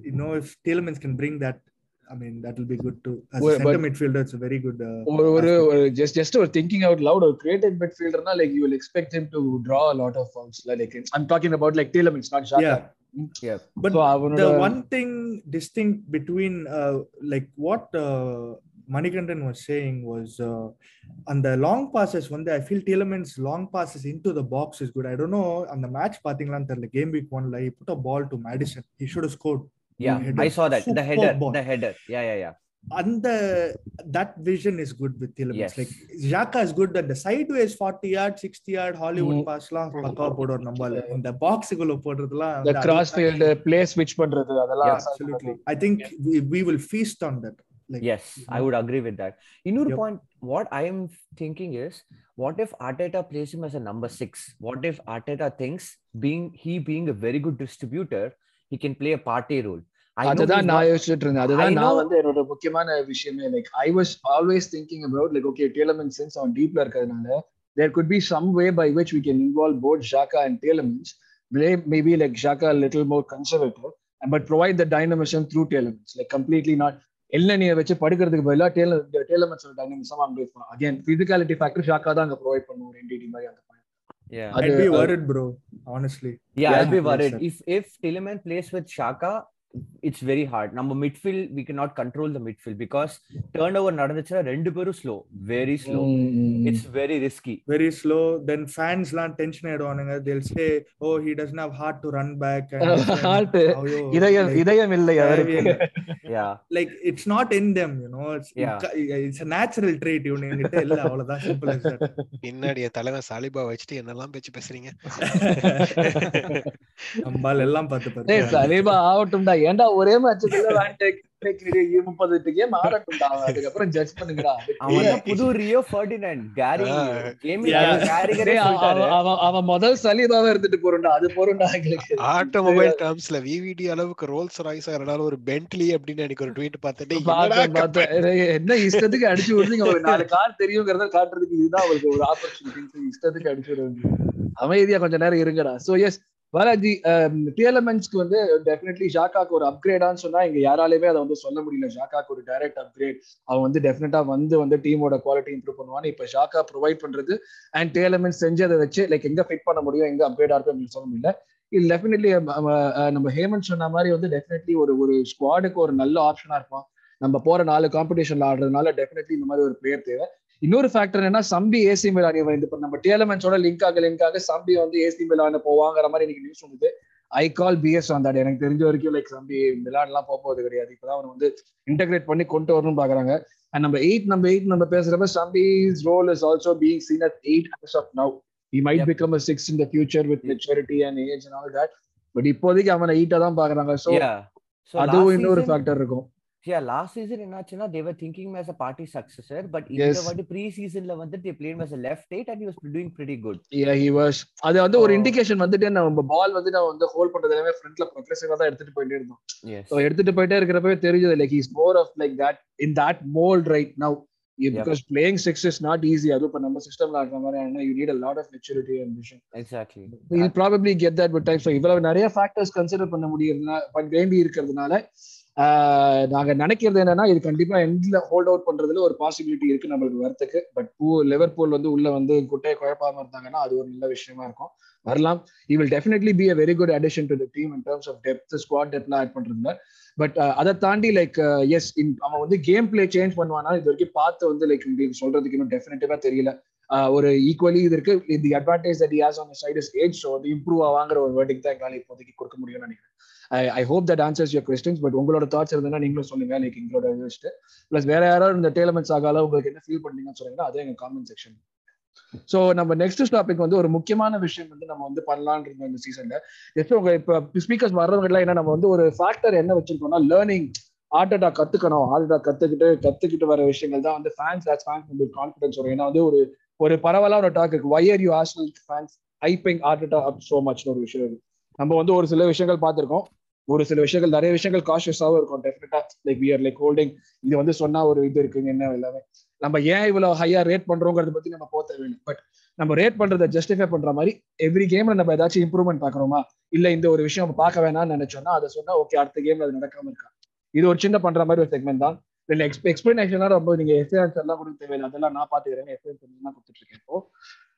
You know, if Taylormans can bring that I mean, that will be good too. As Well, a center but- midfielder, it's a very good. Uh, ஒரு ஒரு aspect. ஒரு just just ஒரு thinking out loud ஒரு creative மிட்ஃபீல்டர்னா like you will expect him to draw a lot of fouls like I'm talking about like Tielemans not Xhaka Yeah. Yeah. But So அவனோட the one thing distinct between uh, like what uh, Manikandan was saying was uh, on the long passes when I feel Tielemans long passes into the box is good. I don't know on the match பாத்தீங்களான்னு தெரியல game week one like he put a ball to Madison. He should have scored. Yeah. Header. I saw that. The Superb header. ball. The header. Yeah, yeah, yeah. And the that vision is good with Tielemans. Yes. Like Xhaka is good at the sideways 40 yard, 60 yard Hollywood Mm. passலாம் பக்காவா போடுவார் நம்மால இந்த பாக்ஸுக்குள்ள போடுறதுலாம் the வந்து cross அது- field play switch பண்றது அதெல்லாம் Yeah, assault absolutely பண்றது. i think we, we will feast on that like Yes, I would agree with that. இன்னொரு Yep. point, what I am thinking is, what if Arteta plays him as a number six? What if Arteta thinks, being he being a very good distributor, he can play a party role? அதுதான் நான் யோசிச்சுட்டு இருந்தேன் அதுதான் நான் வந்து என்னோட முக்கியமான விஷயமே like I was always thinking about like okay Tielemans since அவன் டீப்ல இருக்கிறதுனால there could be some way by which we can involve both Xhaka and Tielemans May- maybe like Xhaka a little more conservative but provide the dynamism through Tielemans like completely not எல்லனிய வச்சு படுக்கிறதுக்கு பதிலா Tiele Tielemans dynamism அங்க again physicality factor Xhaka தான் அங்க provide பண்ணுவோம் entity மாதிரி அந்த. Yeah, I'd be worried, bro. Honestly. Yeah, yeah I'd be worried if if Tillman plays with Shaka. It's very hard. Number midfield, we cannot control the midfield because turnover நடந்துச்சுன்னா ரெண்டு பேரும் slow, very slow. Mm, mm, mm. It's very risky. very slow then fans லாம் tension ஆயிடுவானுங்க they'll say oh he doesn't have heart to run back and this and- Heart. ஐயோ, இதயம் இதயம் இல்லை அவருக்கு தேவையில்லை. Yeah. like it's not in them you know it's Yeah. it's a natural trait இவனுங்கிட்ட இல்ல அவ்வளவுதான் simple as that பின்னாடி என் தலைவன் சாலிபா வச்சுட்டு என்னெல்லாம் பேச்சு பேசுறீங்க நம்மால் எல்லாம் பார்த்து பார்த்து சலீபா ஆகட்டும்டா ஏன்டா ஒரே மேட்சுக்குள்ள வேண்டேக் முப்பது எட்டு கேம் ஆடட்டும்டா அவன். அதுக்கப்புறம் ஜட்ஜ் பண்ணுங்கடா. அவன் புது ரியோ ஃபர்டினண்ட் கேரி அவன் அவன் முதல் சலீபாவை எடுத்துட்டு போறோம்டா. அது எங்களுக்கு. ஆட்டோமொபைல் டேர்ம்ஸ்ல விவிடி அளவுக்கு ரோல்ஸ் ராய்ஸா இருந்தாலும் ஒரு பென்ட்லி அப்படின்னு எனக்கு ஒரு ட்வீட் பார்த்துட்டு என்ன இஷ்டத்துக்கு அடிச்சு விடுறீங்க? ஒரு நாலு கார் தெரியுங்கிறத காட்டுறதுக்கு இதுதான் அவருக்கு ஒரு ஆப்பர்ச்சுனிட்டி இஷ்டத்துக்கு அடிச்சு விடுறது. அமைதியா கொஞ்ச நேரம் இருங்கடா. சோ எஸ் பாலாஜி டிஎல்எம்என்ஸ்க்கு வந்து டெஃபினெட்லி ஷாக்காக்கு ஒரு அப்கிரேடான்னு சொன்னா இங்க யாராலையுமே அதை வந்து சொல்ல முடியல. ஷாக்காக்கு ஒரு டைரக்ட் அப்கிரேட் அவன் வந்து டெஃபினட்டா வந்து வந்து டீமோட குவாலிட்டி இம்ப்ரூவ் பண்ணுவான்னு இப்ப ஷாக்கா ப்ரொவைட் பண்றது அண்ட் டிஎல்எம்என்ஸ் செஞ்சதை வச்சு லைக் எங்க ஃபிட் பண்ண முடியும் எங்க அப்கிரேட் ஆகும் அப்படின்னு சொல்ல முடியல. இது டெஃபினெட்லி நம்ம ஹேமந்த் சொன்ன மாதிரி வந்து டெஃபினெட்லி ஒரு ஒரு ஸ்குவாடுக்கு ஒரு நல்ல ஆப்ஷனா இருப்பான். நம்ம போற நாலு காம்படிஷன்ல ஆடுறதுனால டெஃபினெட்லி இந்த மாதிரி ஒரு பிளேயர் தேவை. இன்னொரு ஃபேக்டர் என்ன சம்பி ஏசி மிலான் இவன் இப்ப நம்ம டிஎல்எம்என்ஸோட லிங்க் ஆக லிங்க் ஆக சம்பி வந்து ஏசி மிலான் போவாங்கிற மாதிரி இன்னைக்கு நியூஸ் வந்தது I call BS on that எனக்கு தெரிஞ்ச வரைக்கும் லைக் சம்பி மிலான் எல்லாம் போக போறது கிடையாது. இப்பதான் அவன் வந்து இன்டகிரேட் பண்ணி கொண்டு வரணும்னு பாக்குறாங்க. அண்ட் நம்ம எயிட் நம்ம எயிட் நம்ம பேசுறப்ப Sambi's role is also being seen at eight of now. He might Yep. become a six in the future with maturity and age and all that. But இப்போதைக்கு அவனை எயிட்டா தான் பாக்குறாங்க. So அதுவும் இன்னொரு ஃபேக்டர் இருக்கும். Yeah, last season என்னாச்சுன்னா they were thinking him as a party successor, but இந்த. வாட்டி ப்ரீ சீசன்ல வந்து a left eight and he was doing pretty good. Yeah, he was. அது வந்து ஒரு Oh. இண்டிகேஷன் வந்துட்டு நம்ம பால் வந்து நான் வந்து ஹோல்ட் பண்றது எல்லாமே ஃப்ரண்ட்ல ப்ரொக்ரெசிவா தான் எடுத்துட்டு போயிட்டே இருந்தோம். ஸோ எடுத்துட்டு போயிட்டே இருக்கிறப்பவே தெரிஞ்சது like is more of like that in that mould right now because playing six is not easy இப்போ நம்ம சிஸ்டம்ல ஆடுற மாதிரி you need a lot of maturity and vision Exactly. You probably get that with time இவ்வளவு நிறைய factors consider பண்ண முடியுதுனா பண்ண வேண்டி இருக்கிறதுனால நாங்க நினைக்கிறது என்னன்னா இது கண்டிப்பா எண்ட்ல ஹோல்ட் அவுட் பண்றதுல ஒரு பாசிபிலிட்டி இருக்கு நம்மளுக்கு வரத்துக்கு பட் பூ லிவர்பூல் வந்து உள்ள வந்து குட்டையை குழப்பாம இருந்தாங்கன்னா அது ஒரு நல்ல விஷயமா இருக்கும். வரலாம். He will definitely be a very good addition to team in terms of depth squad டெப்த்லாம் add பண்றதுல. பட் அதை தாண்டி லைக் எஸ் அவன் வந்து கேம் பிளே சேஞ்ச் பண்ணுவானா இது வரைக்கும் பார்த்து வந்து லைக் உங்களுக்கு சொல்றதுக்கு இன்னும் டெஃபினட்டிவா தெரியல. ஒரு ஈக்குவலி இது இருக்கு. The advantage that has on side is age so வந்து இம்ப்ரூவ் ஆவாங்கிற ஒரு வேர்டிங் தான் எங்களால் இப்போதைக்கு கொடுக்க முடியும்னு நினைக்கிறேன். I hope that answers your questions but உங்களோட தாட்ஸ் இருந்ததுன்னா நீங்களும் சொல்லுங்க. லைக் எங்களோட வச்சுட்டு. ப்ளஸ் வேற யாராவது இந்த டேலமெண்ட்ஸ் ஆகால உங்களுக்கு என்ன ஃபீல் பண்ணீங்கன்னு சொன்னீங்கன்னா அதே எங்க காமெண்ட் செக்ஷன் ஸோ நம்ம நெக்ஸ்ட் டாபிக் வந்து ஒரு முக்கியமான விஷயம் வந்து நம்ம வந்து பண்ணலான் இருந்தோம் இந்த சீசன்ல ஜஸ்ட் உங்க இப்போ ஸ்பீக்கர்ஸ் வர்றவங்க எல்லாம் என்ன நம்ம வந்து ஒரு ஃபேக்டர் என்ன வச்சிருக்கோம்னா லேர்னிங் ஹார்ட் அட்டாக் கத்துக்கணும். ஹார்ட் அட்டாக் கத்துக்கிட்டு கத்துக்கிட்டு வர விஷயங்கள் தான் வந்து ஃபேன்ஸ் ஆஸ் ஃபேன்ஸ் கான்ஃபிடன்ஸ் வரும் ஏன்னா வந்து ஒரு ஒரு பரவலான ஒரு டாக் இருக்கு why are you Arsenal fans hyping Arteta up so much ஒரு விஷயம் இருக்கு. நம்ம வந்து ஒரு சில விஷயங்கள் பார்த்துருக்கோம். ஒரு சில விஷயங்கள் நிறைய விஷயங்கள் காஷியஸாகவும் இருக்கும். டெஃபினட்டா லைக் வியர் லைக் ஹோல்டிங் இது வந்து சொன்னா ஒரு இது இருக்குங்க என்ன எல்லாமே. நம்ம ஏன் இவ்வளவு ஹையா ரேட் பண்றோங்கிறத பத்தி நம்ம போக வேணும் பட் நம்ம ரேட் பண்றதை ஜஸ்டிஃபை பண்ற மாதிரி எவ்ரி கேம்ல நம்ம ஏதாச்சும் இம்ப்ரூவ்மெண்ட் பாக்குறோமா இல்ல இந்த ஒரு விஷயம் நம்ம பார்க்க வேணாம்னு நினைச்சோம்னா அதை சொன்னா ஓகே அடுத்த கேம்ல அது நடக்காம இருக்கா? இது ஒரு சின்ன பண்ற மாதிரி ஒரு செக்மெண்ட் தான். ரெண்டு எக்ஸ் எக்ஸ்பிளனேஷன்லாம் ரொம்ப நீங்க எஸ்ஏ ஆன்சர்லாம் கொடுக்க தேவையில்லை அதெல்லாம் நான் பாத்துக்கிறேன் எஸ்ஏ ஆன்சர் தான் கொடுத்துட்டு இருக்கேன் இப்போ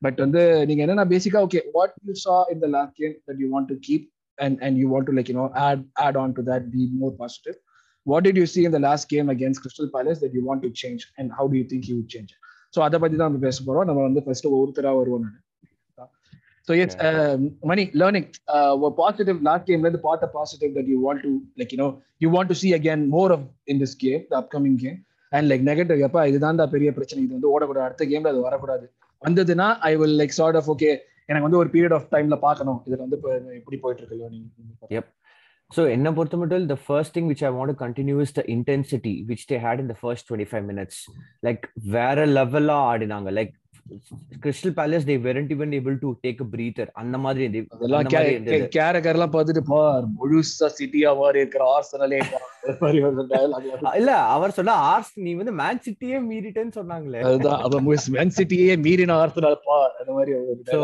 பட் வந்து நீங்க என்னன்னா பேசிக்கா ஓகே வாட் யூ சா இந்த last game that you want to keep and and you want to like you know add add on to that be more positive what did you see இந்த last game against Crystal Palace that you want to change and how do you think you change so அதை பத்தி தான் நம்ம பேச போறோம் நம்ம வந்து first ஒருத்தராக வருவோம் நான் uh, money learning uh, positive last game வந்து பார்த்த positive that you want to like you know you want to see again more of in this game the upcoming game and like negative எப்பா இதுதான் தான் பெரிய பிரச்சனை இது வந்து ஓடக்கூடாது அடுத்த கேம்ல அது வரக்கூடாது வந்ததுன்னா I will like sort of okay எனக்கு வந்து ஒரு பீரியட் ஆஃப் டைம்ல பார்க்கணும் இதுல வந்து எப்படி போயிட்டு இருக்கு லேர்னிங். So என்ன பொறுத்த மட்டும் the first thing which I want to continue is the intensity which they had in the first 25 minutes. Like வேற லெவலா ஆடினாங்க like Crystal Palace they weren't even able to take a breather அந்த மாதிரி அதெல்லாம் எல்லாம் பார்த்துட்டு பார் முழுசா சிட்டியா மாதிரி இருக்கிற ஆர்சனலே எல்லாம். இல்ல அவர் சொன்னா ஆர்ஸ் நீ வந்து மேன் சிட்டியே மீறிட்டேன்னு சொன்னாங்களே. அதுதான் மேன் சிட்டியே மீறின ஆர்சனல் பார் அந்த மாதிரி சோ.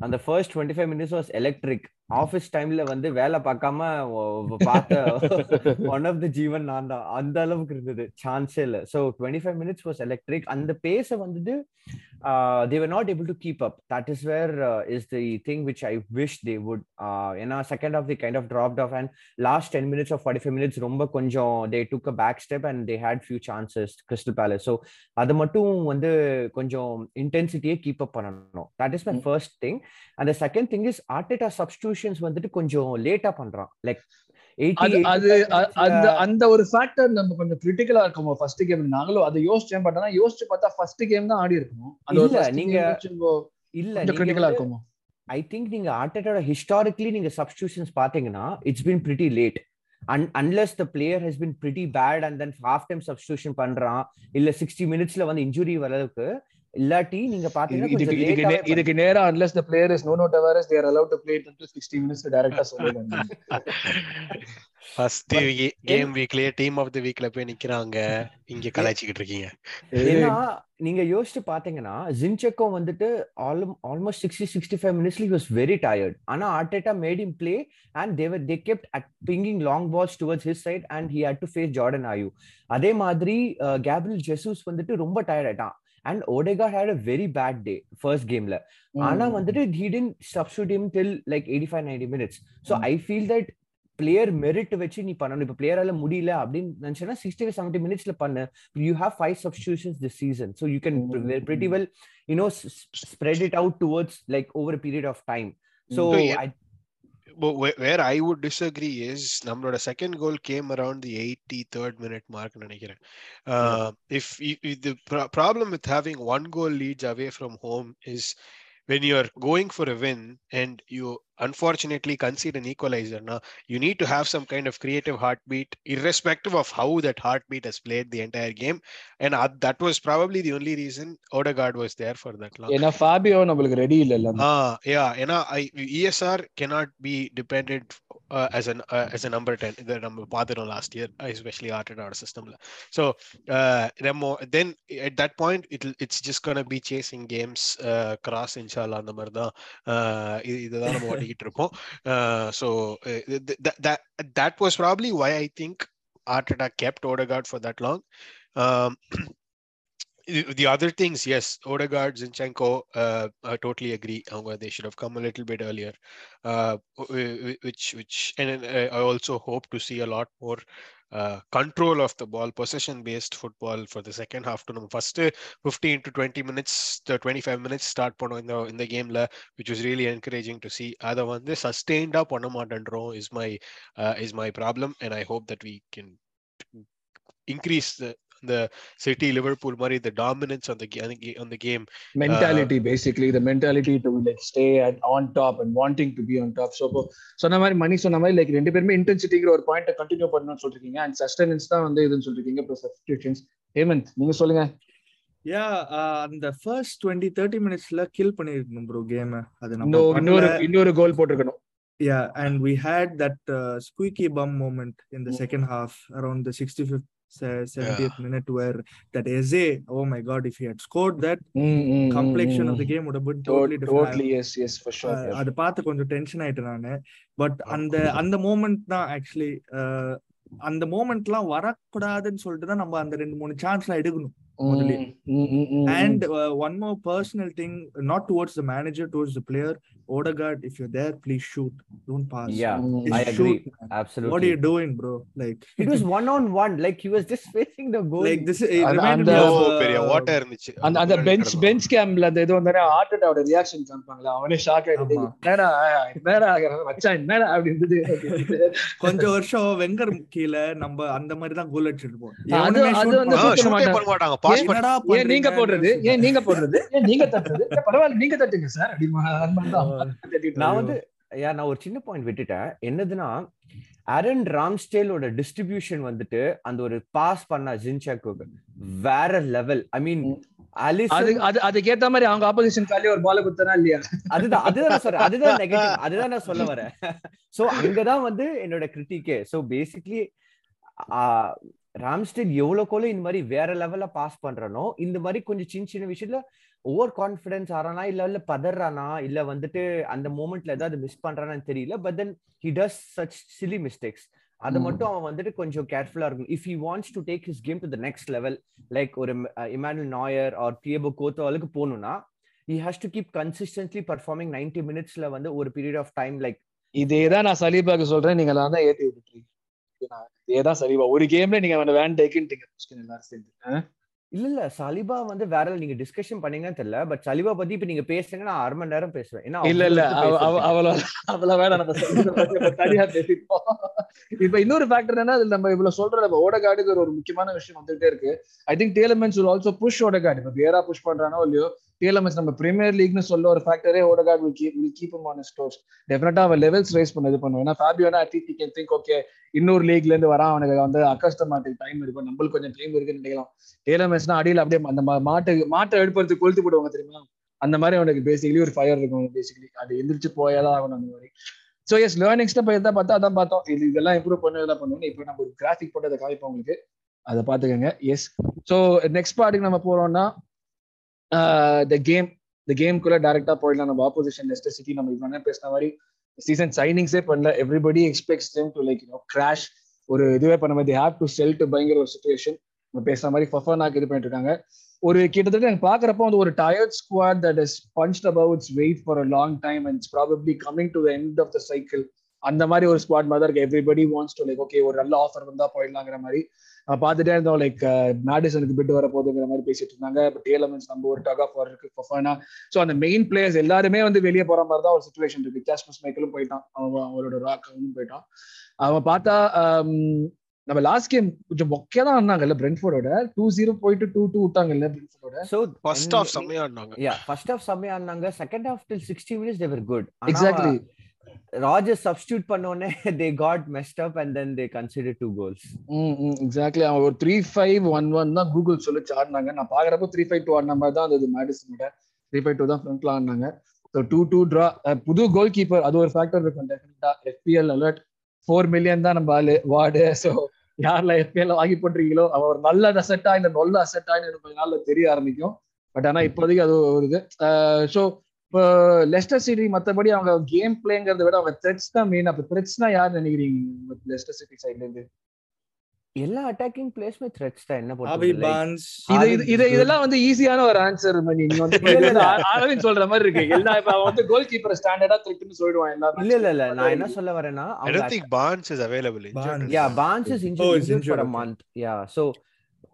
அந்த first twenty five minutes was electric office டைம்ல வந்து வேலை பார்க்காம பார்த்த ஒன் ஆஃப் த ஜீவன் நான் தான். அந்த அளவுக்கு இருந்தது. சான்ஸே இல்ல. Twenty five minutes was electric அந்த பேஸை வந்துட்டு they were not able to keep up that is where is the thing which I wish they would ஏன்னா second of the kind of dropped off and last ten minutes of forty five minutes ரொம்ப கொஞ்சம் they took a back step and they had few chances Crystal Palace so அது மட்டும் வந்து கொஞ்சம் இன்டென்சிட்டியே keep up பண்ணணும். That is my. First thing அந்த second thing is Arteta substitutions வந்துட்டு கொஞ்சம் லேட்டா பண்றான். லைக் அந்த ஒரு ஃபேக்டர் நம்ம கொஞ்சம் கிரிட்டிக்கலா இருக்கும் ஃபர்ஸ்ட் கேம் நாங்களும் அதை யோசிச்சேன். பட் ஆனா யோசிச்சு பார்த்தா ஃபர்ஸ்ட் கேம் தான் ஆடி இருக்கணும். நீங்க இல்ல கொஞ்சம் கிரிட்டிக்கலா இருக்குமோ ஐ திங்க் நீங்க ஆர்டேட்டோட ஹிஸ்டாரிக்லி நீங்க சப்ஸ்டியூஷன்ஸ் பாத்தீங்கன்னா it's been pretty late un unless the player has been pretty bad and then half time substitution பண்றான் இல்ல சிக்ஸ்டி மினிட்ஸ்ல வந்து இன்ஜுரி வர்றதுக்கு இல்லாட்டி நீங்க பாத்தீங்கன்னா இதுக்கு நே- நேரா unless the player is no no tavares they are allowed to play it until 60 minutes டைரக்டா சொல்லிடுறாங்க ஃபர்ஸ்ட் கேம் வீக்லயே டீம் ஆஃப் தி வீக்ல போய் நிக்கிறாங்க. இங்க கலாய்ச்சிக்கிட்டு இருக்கீங்க. ஏன்னா நீங்க யோசிச்சு பாத்தீங்கன்னா ஜின்செக்கோ வந்துட்டு ஆல்மோஸ்ட் சிக்ஸ்டி சிக்ஸ்டி ஃபைவ் மினிட்ஸ்ல வாஸ் வெரி டயர்ட் ஆனா Arteta made him play and they were they kept at pinging long balls towards his side and he had to face Jordan Ayew அதே மாதிரி Gabriel Jesus வந்துட்டு ரொம்ப tired ஆயிட்டான். And Odegaard had a very bad day first கேம்ல ஆனா வந்துட்டு he didn't substitute him till like 85 90 minutes. So Mm. i feel that player merit வச்சு நீ பண்ணணும். இப்ப பிளேயரால முடியல அப்படின்னு நினைச்சேன்னா சிக்ஸ்டி செவன்டி மினிட்ஸ்ல பண்ணு. You have five substitutions this season so you can. Pretty well you know spread it out towards like over period of time so So, yeah. But where, where I would disagree is நம்மளோட second goal came around the 83rd minute mark நினைக்கிறேன் uh, if, if, if the pro- problem with having one goal leads away from home is when you're going for a win and you unfortunately concede an equalizer now you need to have some kind of creative heartbeat irrespective of how that heartbeat has played the entire game and uh, that was probably the only reason Odegaard was there for that long ஏன்னா Fabio நம்மளுக்கு ready இல்ல இல்ல Ah, yeah, ஏன்னா I, ESR cannot be dependent uh, as an uh, as a number 10 இதை நம்ம பார்த்துட்டோம் last year especially ஆர்டனோட சிஸ்டம்ல so நம்ம then at that point it it's just gonna be chasing games uh, cross இன்ஷால்லா அந்த மாதிரி தான் uh, இது இதுதான் நம்ம ஓட்டிக்கிட்டு இருப்போம் so that that was probably why I think Arteta kept Odegaard for that long um, The- The other things, yes, Odegaard, Zinchenko, uh, I totally agree. அவங்க they should have come a little bit earlier, uh, wh- wh- which which and then, uh, I also hope to see a lot more uh, control of the ball, possession-based football for the second half. To first uh, 15 to 20 minutes, the 25 minutes start பண்ணோம் இந்த இந்த கேம்ல, which was really encouraging to see. அதை வந்து sustained up பண்ண மாட்டேன்றோம் is my uh, is my problem, and I hope that we can increase the the City Liverpool மாதிரி the dominance on the ga- on the ga- on the game. Mentality basically the mentality to like stay at on top and wanting to be on top so சொன்ன மாதிரி மணி சொன்ன மாதிரி like ரெண்டு பேருமே இன்டென்சிட்டிங்கிற ஒரு point continue பண்ணணும்னு சொல்லிருக்கீங்க. And sustenance தான் வந்து இதுன்னு சொல்லிருக்கீங்க ப்ளஸ் சப்ஸ்டியூஷன்ஸ் ஹேமந்த் நீங்க சொல்லுங்க. யா அந்த ஃபர்ஸ்ட் டுவெண்ட்டி தேர்ட்டி மினிட்ஸ்ல கில் பண்ணிருக்கணும் ப்ரோ கேம் அது நம்ம இன்னொரு இன்னொரு கோல் போட்டிருக்கணும். Yeah, and we had that uh, squeaky bum moment in the Mm. second half, around the 65th, se- 70th minute, where that Eze, oh my god, if he had scored that, complexion of the game would have been totally different. Totally yes yes for Uh, sure அது பார்த்து கொஞ்சம் tension ஆயிட்டேன் நானு. But அந்த அந்த moment தான் actually அந்த மூமெண்ட்லாம் வரக்கூடாதுன்னு சொல்லிட்டு தான் நம்ம அந்த ரெண்டு மூணு சான்ஸ்லாம் எடுக்கணும். முதல்ல. And uh, one more personal thing, not towards the manager, towards the player. Odegaard, if you're there, please shoot. Don't pass. Yeah, Just I agree. shoot, man. Absolutely. What are you doing, bro? Like, It was one on one. Like he was just facing the goal. like this. It அந்த- பெரிய uh, ஓட்டை இருந்துச்சு அந்த அந்த bench bench கேம்ல அந்த இது வந்தானே ஆர்டோட ரியாக்ஷன் காமிப்பாங்களா அவனே ஷாக் ஆயிட்டு. என்னடா என்னடா மச்சான் என்னடா அப்படி இருந்தது கொஞ்சம் வருஷம் வெங்கர் கீழே நம்ம அந்த மாதிரி தான் கோல் அடிச்சிருப்போம் அது- எவனுமே அது shoot வந்து பண்ண மாட்டாங்க பாஸ் ஏன் ஏன் நீங்க? போடுறது? ஏன் நீங்க போடுறது? ஏன் நீங்க தட்டுறது? ஏன் பரவாயில்ல நீங்க தட்டுங்க சார் நான் வந்து யா நான் ஒரு சின்ன பாயிண்ட் விட்டுட்டேன். என்னதுன்னா அரன் ராம்ஸ்டேலோட டிஸ்ட்ரிபியூஷன் வந்துட்டு அந்த ஒரு பாஸ் பண்ண ஜின்சாக்கு வேற லெவல் ஐ மீன் அதுக்கேத்த மாதிரி அவங்க ஆப்போசிஷன் காலையே ஒரு பால குத்தனா இல்லையா? அதுதான் அதுதான் நான் சொல்றேன். அதுதான் நெகட்டிவ் அதுதான் நான் சொல்ல வரேன். சோ அங்கதான் வந்து என்னோட கிரிட்டிக்கே சோ பேசிக்லி ராம்ஸ்டேல் எவ்வளவுக்கோல இந்த மாதிரி வேற லெவல்ல பாஸ் பண்றனோ இந்த மாதிரி கொஞ்சம் சின்ன சின்ன விஷயத்துல ஓவர் கான்பிடன்ஸ் ஆறானா இல்ல இல்ல பதறானா இல்ல வந்துட்டு அந்த மூமெண்ட்ல ஏதாவது மிஸ் பண்றானான்னு தெரியல but then he does such silly mistakes அது. மட்டும் அவன் வந்துட்டு கொஞ்சம் கேர்ஃபுல்லா இருக்கும் if he wants to take his game to the next level like ஒரு இமானுவல் நாயர் ஆர் தியபோ கோத்தோலுக்கு போகணும்னா he has to keep consistently performing 90 minutesல வந்து ஒரு பீரியட் ஆஃப் டைம் லைக் இதேதான் நான் சலீபாக்கு சொல்றேன். நீங்க தான் ஏத்தி விட்டுறீங்க நான் இதேதான் சலீபா. ஒரு கேம்ல நீங்க அவன வேன் டேக்குன்ட்டீங்க எல்லாரும் சேர்ந்து? இல்ல இல்ல. சலிபா வந்து வேற நீங்க டிஸ்கஷன் பண்ணீங்கன்னு தெரியல. பட் சலிபா பத்தி இப்ப நீங்க பேசுறீங்க நான் அரை மணி நேரம் பேசுவேன். ஏன்னா இல்ல இல்ல. அவ்வளவு அவ- அவ- பேசுறதுக்கு. அவள அவள வேணாம். நம்ம தனியா பேசிப்போம். இப்ப இன்னொரு ஃபேக்டர் என்னன்னா அதுல நம்ம இவ்வளவு சொல்ற நம்ம ஓடகாடுக்கு ஒரு முக்கியமான விஷயம் வந்துட்டே இருக்கு. I think Tielemans will also push Odegaard. இப்ப வேரா புஷ் பண்றானோ இல்லையோ டிஎல்எம்எஸ் நம்ம பிரீமியர் லீக்னு சொல்ல ஒரு ஃபேக்டரே Odegaard will keep will keep on stores டெஃபினட்டா அவன் லெவல்ஸ் ரைஸ் பண்ண இது பண்ணுவோம் ஏன்னா ஃபேபியோனா at least you can think okay இன்னொரு லீக்ல இருந்து வரான். அவனுக்கு வந்து அக்கஸ்டமாட்டுக்கு டைம் இருக்கும். நம்மளுக்கு கொஞ்சம் டைம் இருக்குன்னு நினைக்கலாம். டிஎல்எம்எஸ்னா அடியில் அப்படியே அந்த மாட்டு மாட்டை எடுப்பதுக்கு கொளுத்து போடுவாங்க தெரியுமா? அந்த மாதிரி அவனுக்கு பேசிக்கலி ஒரு ஃபயர் இருக்கும். பேசிக்கலி அது எந்திரிச்சு போயாதான் ஆகணும் அந்த மாதிரி. ஸோ எஸ் லேர்னிங்ஸ் போய் தான் பார்த்தா அதான் பார்த்தோம். இது இதெல்லாம் இம்ப்ரூவ் பண்ணி இதெல்லாம் பண்ணுவோம் இப்போ நம்ம ஒரு கிராஃபிக் போட்டு அதை காமிப்போம் உங்களுக்கு. அதை பார்த்துக்கோங்க. எஸ் ஸோ நெக்ஸ்ட் பார்ட்டுக்கு நம்ம போறோம்னா த கேம் த கேம்குள்ள டேரக்டா போயிடலாம். நம்ம ஆப்போசிஷன் லெஸ்டர் சிட்டி நம்ம இவ்வளோ பேசின மாதிரி சீசன் சைனிங்ஸே பண்ணல. Everybody expects them to like you know crash ஒரு இதுவே பண்ண மாதிரி ஹேவ் டு செல் டு பயங்கர ஒரு சுச்சுவேஷன் நம்ம பேசுற மாதிரி ஃபஃபனாக்கு இது பண்ணிட்டு இருக்காங்க. ஒரு கிட்டத்தட்ட எனக்கு பாக்குறப்போ வந்து ஒரு tired squad that is punch about it's wait for a long time and it's probably coming to end of the cycle அந்த மாதிரி ஒரு ஸ்குவாட் மாதிரி தான் இருக்கு. Everybody wants to like okay ஒரு நல்ல ஆஃபர் வந்தா போயிடலாங்கிற மாதிரி. பார்த்துட்டே இருந்தோம் லைக் மேடிசனுக்கு பிட் வர போகுதுங்கிற மாதிரி பேசிட்டு இருந்தாங்க. பட் ஏலமென்ஸ் நம்ம ஒரு டக் ஆஃப் இருக்கு ஃபஃபானா ஸோ அந்த மெயின் பிளேயர்ஸ் எல்லாருமே வந்து வெளியே போற மாதிரி தான் ஒரு சுச்சுவேஷன் இருக்கு. கேஸ்மஸ் மைக்கலும் போயிட்டான். அவன் அவரோட ராக் அவனும் போயிட்டான். அவன் பார்த்தா ஆம், நம்ம லாஸ்ட் கேம் கொஞ்சம் மொக்கையா தான் ஆனாங்கல்ல பிரென்ஃபோர்டோட டூ ஜீரோ போயிட்டு டூ டூ விட்டாங்கல்ல பிரென்ஃபோர்டோட So, ஃபர்ஸ்ட் ஆஃப் செம்மையா ஆடினாங்க. yeah first half செம்மையா ஆனாங்க second half till 60 minutes they were good. ஆனா, எக்ஸாக்ட்லி ராஜர் சப்ஸ்டியூட் பண்ண உடனே got messed up and then they consider two goals exactly அவன் ஒரு த்ரீ ஃபைவ் ஒன் ஒன் தான் கூகுள் சொல்லிச்சு ஆடினாங்க நான் பாக்குறப்போ த்ரீ ஃபைவ் டூ ஆடின மாதிரி தான் அது மேடிசனோட த்ரீ ஃபைவ் டூ தான் ஃப்ரண்ட்ல ஆடினாங்க. ஸோ டூ டூ ட்ரா புது கோல் கீப்பர் அது ஒரு ஃபேக்டர் இருக்கும் டெஃபினட்டா எஃபிஎல் அலர்ட் ஃபோர் மில்லியன் தான் நம்ம ஆளு வார்டு. ஸோ யாரெல்லாம் எஃபிஎல் வாங்கி போட்டுறீங்களோ அவன் ஒரு நல்ல அசெட்டா இல்ல நல்ல அசெட்டா எனக்கு கொஞ்ச நாள்ல தெரிய ஆரம்பிக்கும். பட் ஆனா இப்போதைக்கு அது ஒரு இது. ஸோ இப்போ லெஸ்டர் சிட்டி மத்தபடி அவங்க கேம் பிளேங்கிறத விட அவங்க த்ரெட்ஸ் தான் மெயின் அப்ப த்ரெட்ஸ்னா யார் நினைக்கிறீங்க லெஸ்டர் சிட்டி சைட்ல இருந்து எல்லா அட்டாக்கிங் பிளேஸ்மே த்ரெட்ஸ் தான் என்ன Barnes. இது இது-. இதெல்லாம் வந்து ஈஸியான ஒரு ஆன்சர் மணி நீங்க வந்து. அரவிந்த் சொல்ற மாதிரி இருக்கு எல்லா இப்ப அவன் வந்து கோல் கீப்பர் ஸ்டாண்டர்டா த்ரெட்னு சொல்லிடுவான் எல்லா இல்ல இல்ல இல்ல நான் என்ன சொல்ல வரேன்னா I அவங்க don't think Barnes is available. injured Barnes. or yeah something. Barnes is Oh,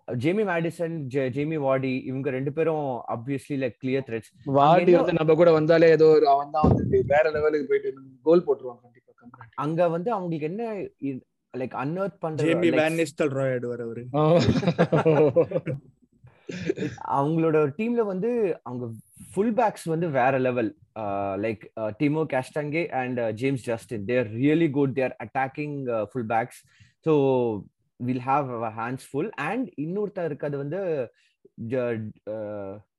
Jamie Maddison Jamie Vardy இவங்க ரெண்டு பேரும் obviously like clear threats. வாடி வந்து நம்ம கூட வந்தாலே ஏதோ ஒரு அவன் தான் வந்து வேற லெவலுக்கு போயிட்டு கோல் போட்டுருவான் கண்டிப்பா அங்க வந்து அவங்களுக்கு என்ன லைக் அன்அர்த் பண்ற Jamie like, Van Nistelrooy ஆயிடுவாரு அவரு. அவங்களோட டீம்ல வந்து அவங்க ஃபுல் பேக்ஸ் வந்து வேற level like Timo Castagne and James Justin they're really good their attacking full backs so will have hands full and இன்னொருத்தர் இருக்கிறது வந்து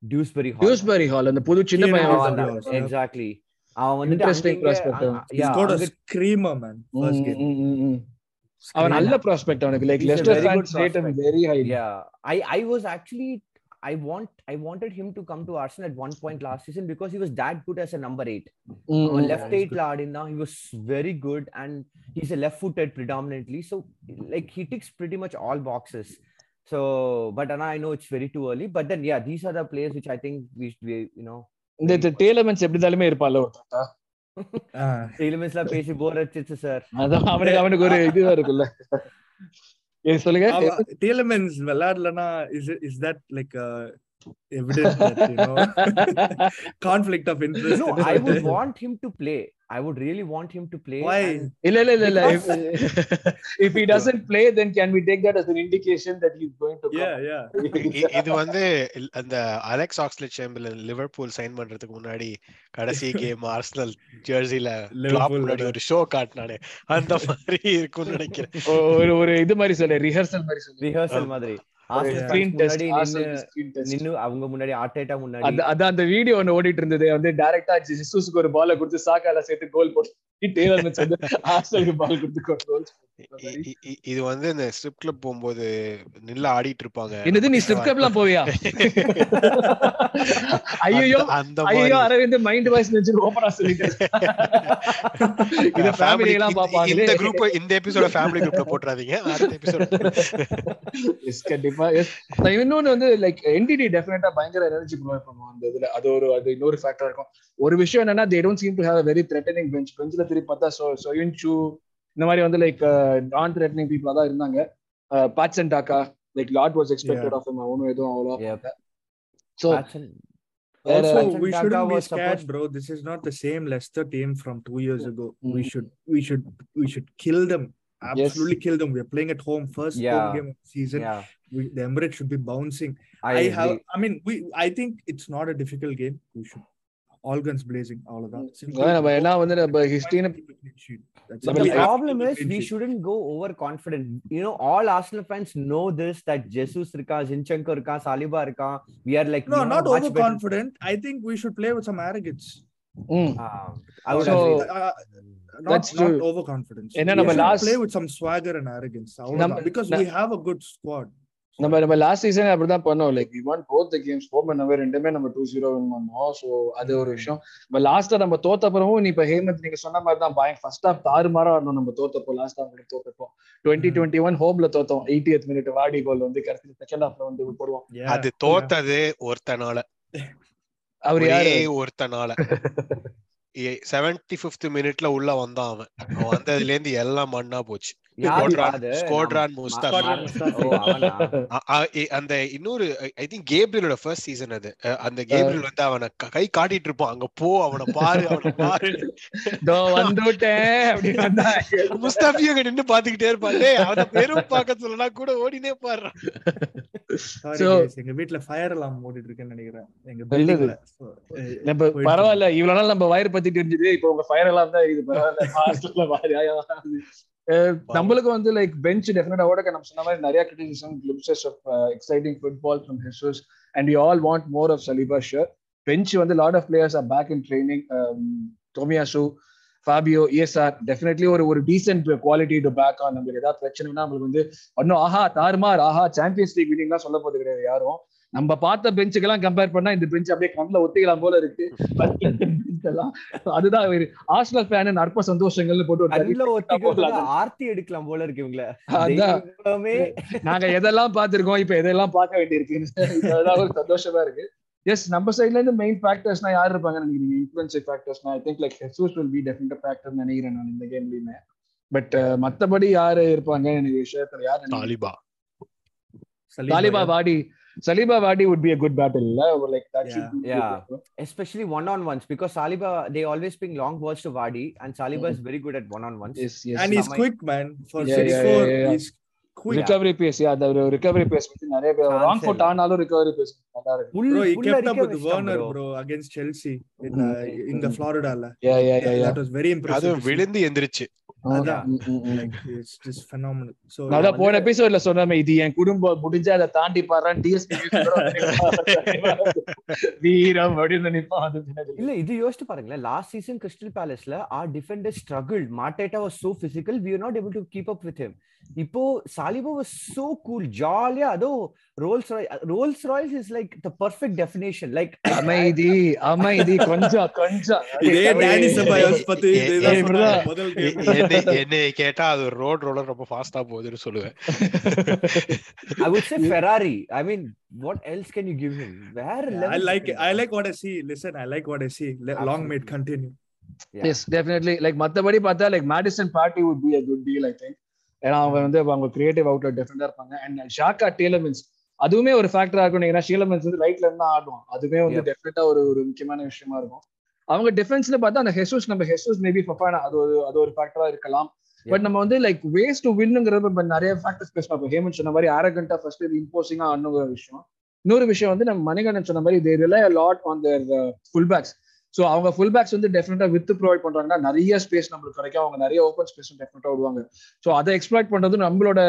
டியூஸ்பெரி டியூஸ்பரி ஹால் அந்த புது சின்ன பையன். எக்ஸாக்ட்லி அவன் வந்துட்டு Interesting அங்க இங்க- prospect. அங்க- He's yeah, got a அங்க- screamer, man. First ம், game. ம், ம், ம். அவன் நல்ல ப்ராஸ்பெக்ட் அவனுக்கு like Leicester very good fans rate. Very high yeah i i was actually i want i wanted him to come to arsenal at one point last season because he was that good as a number eight அவன் left எயிட்ல ஆடினா he was very good and he's a left footed predominantly so like he ticks pretty much all boxes so but and i know it's very too early but then yeah these are the players which i think we, we you know இந்த டேலமென்ட்ஸ் எப்படி இருந்தாலுமே இருப்பான்ல ஒருத்தா Ah. elements la பேசி போர் அடிச்சிச்சு sir அதான் அவனுக்கு அவனுக்கு ஒரு இதுவா இருக்குல்ல ஏ, சொல்லுங்க அவ- Tielemans விளையாடலனா is it- is that like a evidence that you know conflict of interest? no ன்னு i would சொல்லிட்டு. want him to play I would really want him to play Why? and- இல்ல இல்ல இல்ல இல்ல Because- if he doesn't play then can we take that as an indication that he's going to come? Yeah, yeah. இ- இ- இது வந்து அந்த Alex Oxlade Chamberlain Liverpool sign பண்றதுக்கு முன்னாடி கடைசி கேம் ஆர்சனல் ஜெர்சில முன்னாடி ஓட. ஒரு ஷோ காட்டினானே அந்த மாதிரி இருக்கும்னு நினைக்கிறேன் ஒரு ஒரு இது மாதிரி சொல்லு ரிஹர்சல் மாதிரி சொல்லு rehearsal ஆமா. மாதிரி நின்னு அவங்க முன்னாடி ஆர்டேட்டா முன்னாடி. அந்த அதான் அந்த வீடியோ ஒன்னு ஓடிட்டு இருந்தது வந்து டைரக்டா ஜிசூஸ்க்கு ஒரு பால கொடுத்து சாக்கால சேர்த்து கோல் போட்டு டேலர் வந்து பால் கொடுத்து கோல் இது வந்து இந்த ஸ்ட்ரிப் கிளப் போகும்போது நில்ல ஆடிட்டு இருப்பாங்க. என்னது நீ ஸ்ட்ரிப் கிளப்லாம் போவியா? ஐயோ அந்த- ஐயோ அரவிந்த் மைண்ட் வாய்ஸ் நினைச்சு ஓபனா சொல்லிட்டு இது ஃபேமிலி எல்லாம் இந்த- பாப்பாங்களே இந்த குரூப் இந்த எபிசோட ஃபேமிலி குரூப்ல அடுத்த எபிசோட் எஸ் இன்னொன்னு வந்து லைக் என்டிடி டெஃபினட்டா பயங்கர எனர்ஜி ப்ரொவைட் பண்ணுவோம் அந்த இதுல. அது ஒரு அது இன்னொரு ஃபேக்டர் இருக்கும். ஒரு விஷயம் என்னன்னா they don't seem to have very threatening bench பெஞ்ச்ல திருப்பி பார்த்தா சோ சொயின் சூ இந்த மாதிரி வந்து லைக் நான் த்ரெட்டனிங் பீப்புளா தான் இருந்தாங்க. Patson Daka like lot was expected of ஒன்னும் எதுவும் அவ்வளோ Patson- Also, we shouldn't be scared, bro. This is not the same Leicester team from two years ago. We Mm. should, we should, we should kill them. absolutely yes. kill them. We're playing at home, first yeah. home game of the season. Yeah. We, the Emirates should be bouncing. I, I have, agree. I mean, we. I think it's not a difficult game. We should all guns blazing, all of that. Simply, no, no, but now, the history. The problem is we shouldn't go overconfident. You know, all Arsenal fans know this that Jesus Rika, Zinchenko irka, Saliba. We are like no, not overconfident. Better. I think we should play with some arrogance. Mm. Uh, I would so, agree. Uh, That's not true. overconfidence. என்ன We நம்ம last- play with some swagger and arrogance. Because we have a good squad. நம்ம நம்ம last season அப்படிதான் பண்ணோம். Like we want both the games home and away ரெண்டுமே நம்ம two zero win பண்ணோம். So அது ஒரு விஷயம். நம்ம லாஸ்டா நம்ம தோத்த அப்புறமும் நீ இப்ப ஹேமந்த் நீங்க சொன்ன மாதிரி தான் பயம் ஃபர்ஸ்ட் ஹாஃப் தாறுமாறா ஆடணும் நம்ம தோத்தப்போ லாஸ்ட் ஹாஃப் தோத்தப்போ. டுவெண்ட்டி டுவெண்ட்டி ஒன் ஹோம்ல தோத்தோம். எயிட்டியத் மினிட் வாடி கோல் வந்து கடைசி செகண்ட் ஹாஃப்ல வந்து போடுவோம் Yeah. அது தோத்தது ஒருத்தனால. அவர் ஒருத்தனால. செவன்டி பிப்த் மினிட்ல உள்ள வந்தான் அவன். அவன் வந்ததுல இருந்து எல்லாம் மண்ணா போச்சு. அந்த இன்னொரு ஐ திங்க் கேப்ரியலோட ஃபர்ஸ்ட் சீசன் அது. அந்த கேப்ரியல் வந்து அவனை க- காட்டிட்டு இருப்பான். அங்க போ அவனை பாரு அவனை பாரு. முஸ்தாபியும் அங்க நின்னு பாத்துக்கிட்டே இருப்பான். டேய் அவன பெரும் பார்க்க சொல்லனா கூட ஓடினே guys, எங்க வீட்ல ஃபயர் அலாம் ஓடிட்டு இருக்குன்னு நினைக்கிறேன். எங்க போயிட்டு பரவாயில்ல இவ்வளவு நாள் நம்ம வயிறு பத்திட்டு இருந்தது இப்போ உங்க ஃபயர் எல்லாம் தான் இது பரவாயில்ல நம்மளுக்கு வந்து லைக் பெஞ்ச் டெஃபினட்டா ஓட நம்ம சொன்ன மாதிரி நிறைய criticism clips of exciting football from Jesus and you all want more of Saliba sure bench வந்து lot of players are back in training Tomiyasu Fabio ESR definitely ஒரு ஒரு decent quality to back on நம்மளுக்கு ஏதாவது பிரச்சனைனா நம்மளுக்கு வந்து ஒன்னும் ஆஹா தாறுமார் ஆஹா champions league வினிங்லாம் சொல்ல போறது கிடையாது யாரும். நம்ம பார்த்த பெஞ்சுக்கெல்லாம் கம்பேர் பண்ணா இந்த பெஞ்ச் அப்படியே கண்ணில் ஒத்திக்கலாம் போல இருக்கு. அதுதான் ஆர்சனல் ஃபேன் அற்ப சந்தோஷங்கள்னு போட்டு ஆர்த்தி எடுக்கலாம் போல இருக்கு இவங்கள. நாங்க எதெல்லாம் பார்த்திருக்கோம் இப்ப எதெல்லாம் பார்க்க வேண்டியிருக்கு அதெல்லாம் ஒரு சந்தோஷமா இருக்கு. எஸ் நம்ம சைட்ல இருந்து மெயின் ஃபேக்டர்ஸ்னா யார் இருப்பாங்கன்னு நினைக்கிறீங்க? Influential ஃபேக்டர்ஸ்னா I think like Jesus will be definite factor நினைக்கிறேன் நான் இந்த கேம்லயுமே பட் மத்தபடி யாரு இருப்பாங்க எனக்கு விஷயத்துல யார்? தாலிபா. தாலிபா வாடி. சலீபா வாடி would be a good battle இல்ல like that should Yeah. be good Yeah. battle. especially one on ones because Saliba they always ping long balls to Vardy and Saliba is very good at one on ones. yes yes And he's Sama- quick, man. For Yeah, six yeah, four, yeah, he's quick. recovery pace yeah the recovery pace நிறைய பேர் foot இல்ல. ஆனாலும் recovery pace நல்லா இருக்கு Bro, he kept up with Werner, bro. against Chelsea in Mm, uh, mm, in the mm. Florida. la. yeah yeah yeah yeah That was very அது impressive. see. விழுந்து எந்திரிச்சு அதான். Mm, mm, mm. Like it's just phenomenal. So நான் அதான் போன எபிசோட்ல சொன்னமே இது என் குடும்பம் முடிஞ்சா அதை தாண்டி டிஎஸ்பி வீரம் அப்படின்னு நினைப்பான். இல்ல இது யோசிச்சு பாருங்களேன் last season Crystal பேலஸ்ல our defender struggle Mateta was so physical we are not able to keep up with him இப்போ சாலிபா வாஸ் சோ கூல் ஜாலியா அதோ Rolls Rolls Royce is like the perfect definition like அமைதி அமைதி கொஞ்சம் கொஞ்சம் இதே Danny செபாயோஸ் பத்தி. என்னை கேட்டா அது ரோட் ரோலர் ரொம்ப ஃபாஸ்டா போகுதுன்னு சொல்லுவேன் I would say Ferrari I mean what else can you give him வேற I. I like what I see. Listen, I like what I see. Let, long may it Absolutely. continue. Yes definitely like மத்தபடி பார்த்தா like Maddison Partey would be a good deal I think ஏன்னா அவங்க வந்து அவங்க creative outlet டெஃபினட்டா இருப்பாங்க. And ஷாக்கா டேலமென்ஸ் அதுவுமே ஒரு ஃபேக்டரா இருக்கும் ஏன்னா ஷீலமென்ஸ் வந்து ரைட்ல இருந்து தான் ஆடுவான். அதுவுமே வந்து. டெஃபினட்டா ஒரு ஒரு முக்கியமான விஷயமா இருக்கும். அவங்க டிஃபென்ஸ்ல பார்த்தா அந்த ஹெசூஸ் நம்ம ஹெசூஸ் மேபி ஃபஃபானா அது ஒரு அது ஒரு ஃபேக்டரா இருக்கலாம். பட் நம்ம வந்து லைக் வேஸ்ட் டு வின்னுங்கிறது இப்ப நிறைய ஃபேக்டர்ஸ் பேசணும் இப்போ ஹேமந்த் சொன்ன மாதிரி ஆரகண்டா ஃபர்ஸ்ட் இது இம்போசிங்கா ஆடணுங்கிற விஷயம். இன்னொரு விஷயம் வந்து நம்ம மணிகண்டன் சொன்ன மாதிரி they rely lot on their full backs so அவங்க ஃபுல் பேக்ஸ் வந்து டெஃபினட்டா வித் ப்ரொவைட் பண்றாங்கன்னா நிறைய ஸ்பேஸ் நம்மளுக்கு கிடைக்கும். அவங்க நிறைய ஓப்பன் ஸ்பேஸும் டெஃபினட்டா விடுவாங்க. ஸோ அதை எக்ஸ்ப்ளாய்ட் பண்றது நம்மளோட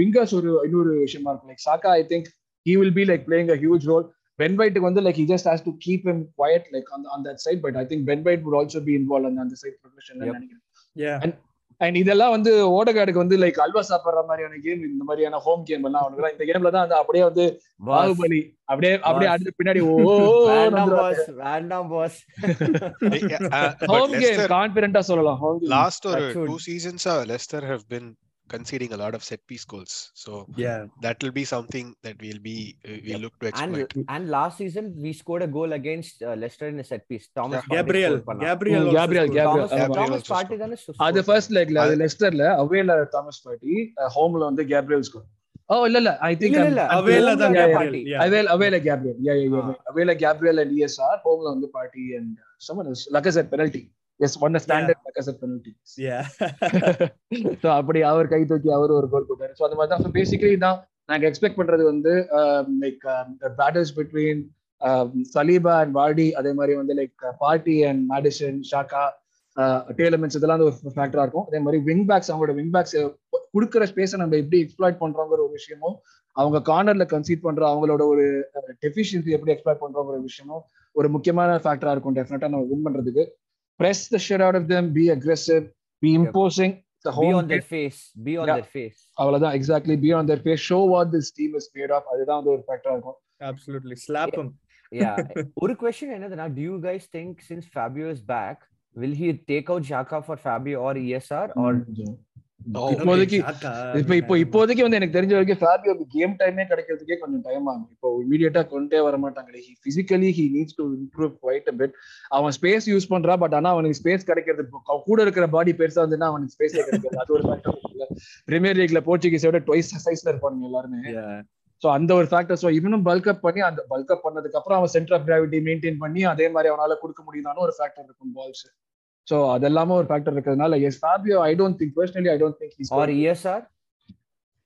விங்கர்ஸ் ஒரு இன்னொரு விஷயமா இருக்கும். Like Saka I think he will be like playing a huge role Ben வைட்டுக்கு வந்து like just has to keep him quiet like அந்த அந்த side but I think Ben White would also be involve அந்த அந்த side ப்ரொஃபஷன்ல. நினைக்கிறேன். And இதெல்லாம் வந்து ஓடகாடுக்கு வந்து like halwa சாப்பிடுற மாதிரியான கேம் இந்த மாதிரியான ஹோம் கேம் எல்லாம் அவனுக்கு இந்த கேம்ல தான் வந்து அப்படியே வந்து பாகுபலி அப்படியே அப்படியே. அடுத்து பின்னாடி ஓ வேண்டாம் பாஸ் ஹோம் கேம் கான்பிடண்டா சொல்லலாம் home game. லாஸ்ட் ஒரு. Two சீசன்ஸா Leicester have been conceding a lot of set piece goals so Yeah. that will be something that we'll be uh, we look to and exploit and last season we scored a goal against uh, Leicester in a set piece Thomas Yeah. Partey Gabriel. scored பண்ணான். Gabriel. Mm, also Gabriel, scored. Gabriel. Thomas Gabriel Thomas also Partey scored. தானே score அது பண்ணான். First லெக்ல அது அது- லெஸ்டர்ல அவேல Thomas party ஹோம்ல வந்து Gabriel score ஓ இல்ல இல்ல ஐ திங்க் இல்ல, இல்ல, Avela home தான் ல Yeah, Gabriel. Partey. Yeah. Avail அவேல Gabriel yeah yeah yeah Ah. அவேல Gabriel and ESR ஹோம்ல வந்து Partey and Saman is லக்கசட் penalty yes one standard Lacazette penalty Yeah. So அப்படி அவர் கை தூக்கி அவர் ஒரு கோல் போட்டாரு. சோ அந்த மாதிரி தான் பேசிக்கலி தான் நாங்க எக்ஸ்பெக்ட் பண்றது வந்து like battles between Saliba and Vardy அதே மாதிரி வந்து லைக் பார்ட்டி அண்ட் மேடிசன் ஷாக்கா டேலமெண்ட்ஸ் இதெல்லாம் வந்து ஒரு ஃபேக்டரா இருக்கும். அதே மாதிரி விங் பேக்ஸ் அவங்களோட விங் பேக்ஸ் கொடுக்குற ஸ்பேஸை நம்ம எப்படி எக்ஸ்ப்ளாய்ட் பண்றோங்கிற ஒரு விஷயமும் அவங்க கார்னர்ல கன்சீட் பண்ற அவங்களோட ஒரு டெஃபிஷியன்சி எப்படி எக்ஸ்ப்ளாய்ட் பண்றோங்கிற விஷயமும் ஒரு முக்கியமான ஃபேக்டரா இருக்கும். டெஃபினட்டா நம்ம வின் பண்றதுக்கு. Press the shit out of them be aggressive be imposing the be home on their face be on Yeah. their face அவ்வளவுதான் exactly be on their face show what this team is made of அதுதான் வந்து ஒரு ஃபேக்டரா இருக்கும் Absolutely. Slap him. yeah ஒரு question என்னதுன்னா do you guys think since Fabio is back will he take out Xhaka for Fabio or ESR or No. இப்போதைக்கு இப்ப இப்போ. இப்போதைக்கு வந்து எனக்கு தெரிஞ்ச வரைக்கும் ஃபேபியோக்கு கேம் டைமே கிடைக்கிறதுக்கே கொஞ்சம் டைம் ஆகும். இப்போ இமீடியட்டா கொண்டே வர மாட்டாங்க. Physically he needs to improve quite a bit அவன் ஸ்பேஸ் யூஸ் பண்றா பட் ஆனா அவனுக்கு ஸ்பேஸ் கிடைக்கிறது கூட இருக்கிற பாடி பெருசா இருந்துன்னா அவனுக்கு ஸ்பேஸ் கிடைக்கிறது அது ஒரு ஃபேக்டர் பிரீமியர் லீக்ல போர்ச்சுகீஸோட ட்வைஸ் சைஸ்ல இருப்பானுங்க எல்லாருமே. சோ அந்த ஒரு ஃபேக்டர் ஸோ இவனும் பல்க் அப் பண்ணி அந்த பல்க் அப் பண்ணதுக்கு அப்புறம் அவன் சென்டர் ஆஃப் கிராவிட்டி மெயின்டைன் பண்ணி அதே மாதிரி அவனால கொடுக்க முடியுதான்னு ஒரு ஃபேக்டர் இருக்கும் பால்ஸ் சோ அதெல்லாமே ஒரு ஃபேக்டர் இருக்கிறதுனால yes Fabio I don't think personally I don't think or ESR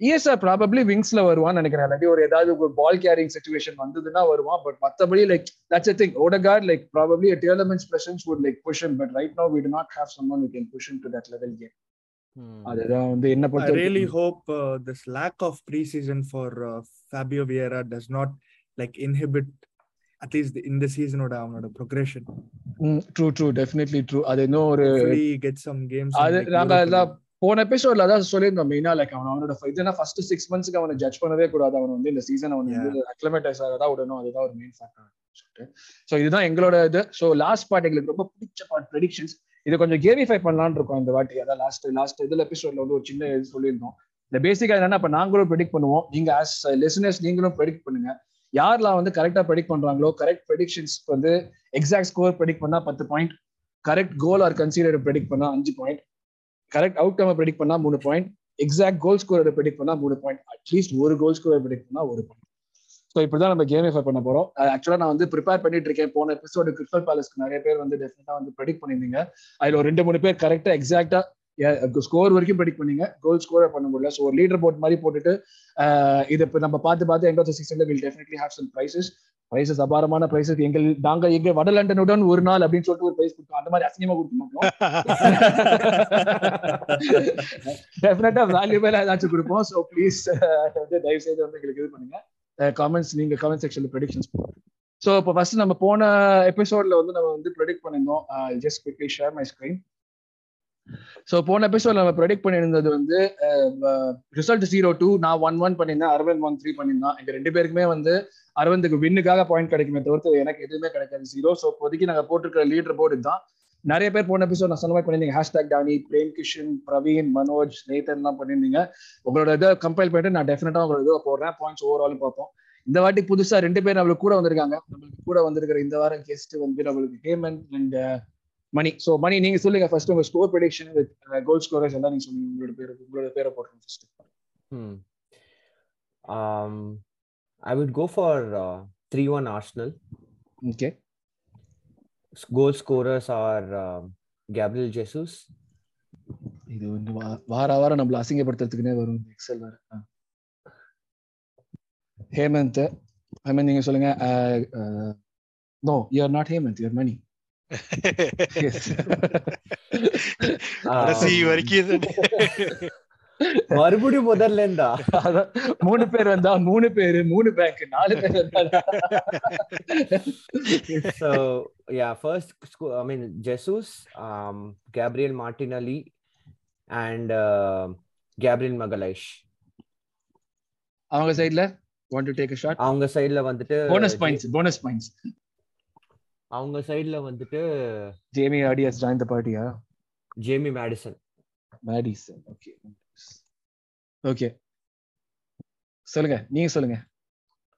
ESR probably விங்ஸ்ல வருவான்னு நினைக்கிறேன் இல்லாட்டி ஒரு ஏதாவது ஒரு பால் கேரிங் சுச்சுவேஷன் வந்ததுன்னா வருவான் பட் மத்தபடி like that's a thing Odegaard like probably presence would like push him but right now we do not have someone who can push him to that level yet அதுதான் வந்து என்ன I பொறுத்த really hope uh, this lack of preseason for uh, Fabio Vieira does not like inhibit at least the- in the season or அவனோட progression. True true definitely true அது இன்னும் ஒரு some games. in, அது League. போன எபிசோட்ல அதான் சொல்லியிருந்தோம் மெயினா லைக் அவன் அவனோட இதுனா ஃபர்ஸ்ட் சிக்ஸ் மந்த்ஸ்க்கு அவனை ஜட்ஜ் பண்ணவே கூடாது. அவன் வந்து இந்த சீசன் அவன் வந்து அக்ளமேட்டைஸ் ஆகதான் விடணும். அதுதான் ஒரு மெயின் ஃபேக்டர் சொல்லிட்டு ஸோ இதுதான் எங்களோட இது. ஸோ லாஸ்ட் பார்ட் எங்களுக்கு ரொம்ப பிடிச்ச பார்ட் ப்ரெடிக்ஷன்ஸ் இது கொஞ்சம் கேமிஃபை பண்ணலாம்னு இருக்கோம் இந்த வாட்டி. அதான் லாஸ்ட் லாஸ்ட் இதுல எபிசோட்ல வந்து ஒரு சின்ன இது சொல்லியிருந்தோம். இந்த பேசிக்கா என்னன்னா இப்ப நாங்களும் ப்ரெடிக்ட் பண்ணுவோம். நீங்க ஆஸ் லிசனர்ஸ் நீங்களும் ப்ரெடிக்ட் பண்ணுங்க. யாரெல்லாம் வந்து கரெக்டா ப்ரெடிக்ட் பண்றாங்களோ கரெக்ட் ப்ரெடிக்ஷன்ஸ் வந்து எக்ஸாக்ட் ஸ்கோர் ப்ரெடிக்ட் பண்ணா பத்து point correct goal or consider predict பண்ணா அஞ்சு point correct outcome predict பண்ணா மூணு point exact goal score predict பண்ணா மூணு பாயிண்ட் அட்லீஸ்ட் ஒரு கோல் ஸ்கோர் ப்ரெடிக்ட் பண்ணா ஒரு பாயிண்ட் ஸோ இப்படிதான் நம்ம கேமிஃபை பண்ண போறோம். ஆக்சுவலா நான் வந்து ப்ரிப்பேர் பண்ணிட்டு இருக்கேன். போன எபிசோடு கிறிஸ்டல் பேலஸ்க்கு நிறைய பேர் வந்து டெஃபினட்டா வந்து ப்ரெடிக்ட் பண்ணியிருந்தீங்க. அதுல ஒரு ரெண்டு மூணு பேர் கரெக்டா எக்ஸாக்டா ஸ்கோர் வரைக்கும் ப்ரெடிக்ட் பண்ணீங்க. கோல் ஸ்கோர் பண்ண முடியல. ஸோ ஒரு லீடர் போர்ட் மாதிரி போட்டுட்டு இது இப்போ நம்ம பார்த்து பார்த்து எங்க சீசன்ல will definitely have some prizes prizes அபாரமான ப்ரைசஸ் எங்கள் நாங்க எங்க வடலண்டனுடன் ஒரு நாள் அப்படின்னு சொல்லிட்டு ஒரு ப்ரைஸ் கொடுத்தோம். அந்த மாதிரி அசிங்கமா கொடுக்க மாட்டோம். டெஃபினட்டா வேல்யூபிளா ஏதாச்சும் கொடுப்போம். ஸோ ப்ளீஸ் வந்து தயவு செய்து வந்து எங்களுக்கு இது பண்ணுங்க. காமெண்ட்ஸ் நீங்க காமெண்ட் செக்ஷன்ல ப்ரெடிக்ஷன்ஸ் ஸோ இப்போ ஃபர்ஸ்ட் நம்ம போன எபிசோட்ல வந்து நம்ம வந்து ப்ரெடிக்ட் பண்ணியிருந்தோம். Just quickly share my screen so போன எபிசோட் நம்ம ப்ரெடிக்ட் பண்ணியிருந்தது வந்து ரிசல்ட் ஜீரோ டூ நான் ஒன் ஒன் பண்ணியிருந்தேன் அரவிந்த் ஒன் த்ரீ பண்ணியிருந்தான். எங்க ரெண்டு பேருக்குமே வந்து அரவிந்துக்கு வின்னுக்காக பாயிண்ட் கிடைக்குமே தவிர்த்து எனக்கு எதுவுமே கிடைக்காது. ஜீரோ ஸோ இப்போதைக்கு நாங்கள் போட்டிருக்கிற லீடர் போர்டு தான் நிறைய பேர் போன எபிசோட் நான் சொன்ன மாதிரி பண்ணியிருந்தீங்க. Hashtag Danny Prem Kishan Praveen Manoj Nathan எல்லாம் பண்ணியிருந்தீங்க. உங்களோட இதை கம்பைல் பண்ணிட்டு நான் டெஃபினட்டா உங்களோட இதை போடுறேன். பாயிண்ட்ஸ் ஓவராலும் பார்ப்போம். இந்த வாட்டி புதுசா ரெண்டு பேர் நம்மளுக்கு கூட வந்திருக்காங்க. நம்மளுக்கு கூட வந்திருக்கிற இந்த வாரம் கெஸ்ட் வந்து நம்மளுக்கு ஹேமந்த் அண்ட் மணி. ஸோ மணி நீங்க சொல்லுங்க ஃபர்ஸ்ட் உங்க score prediction with goal scorers எல்லாம் நீங்க சொல்லுங்க. உங்களோட பேர் உங்களோட பேரை போடுறோம் first Um, I would go for uh, 3 1 Arsenal. Okay scorers are um, Gabriel Jesus, இது வந்து வார வாரம் நம்மள அசிங்கப்படுத்துறதுக்குனே வரும். எக்ஸல் வேற. ஹேமந்த் ஹேமந்த் நீங்க சொல்லுங்க no you are not Hemanth you're Mani கடைசி வரைக்கும் இது- மறுபடியும் முதல்ல இருந்தா மூணு பேர் வந்தா மூணு பேரு மூணு பேங்க் நாலு பேர் வந்தா. So yeah first sco- i mean jesus um gabriel martinelli and uh, gabriel magalhaes. அவங்க சைடுல want to take a shot அவங்க சைடுல வந்துட்டு போனஸ் பாயிண்ட்ஸ் போனஸ் பாயிண்ட்ஸ் அவங்க சைடுல வந்துட்டு ஜேமி ஆடியஸ் ஜாயின் த பார்ட்டியா ஜேமி மேடிசன் மேடிஸ் ஓகே ஓகே சொல்லுங்க நீங்க சொல்லுங்க.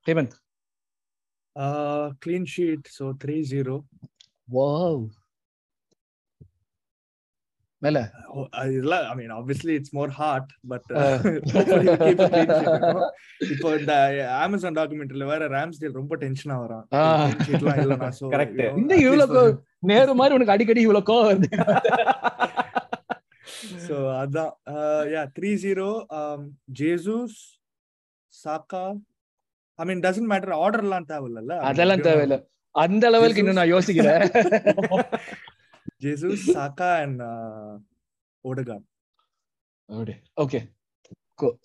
Hemanth clean sheet so 3-0 wow மேல Oh, uh, இதெல்லாம் I mean obviously it's more hard but uh, Uh. hopefully we'll keep it clean sheet, you know. இப்போ இந்த அமேசான் டாக்குமெண்ட்ல வேற ராம்ஸ்டேல் ரொம்ப டென்ஷனா வரான். know, இந்த இவ்வளவு நேரு மாதிரி உனக்கு அடிக்கடி இவ்வளவு கோவம் வருது? So அதான். uh, yeah 3-0 um, ஜேசூஸ் சாக்கா ஐ மீன் டசன்ட் மேட்டர் ஆர்டர்லாம் தேவையில்ல அதெல்லாம் தேவையில்ல. அந்த லெவலுக்கு இன்னும் நான் யோசிக்கிறேன் ஜேசூஸ் சாக்கா அண்ட் ஓடகார்ட் ஓகே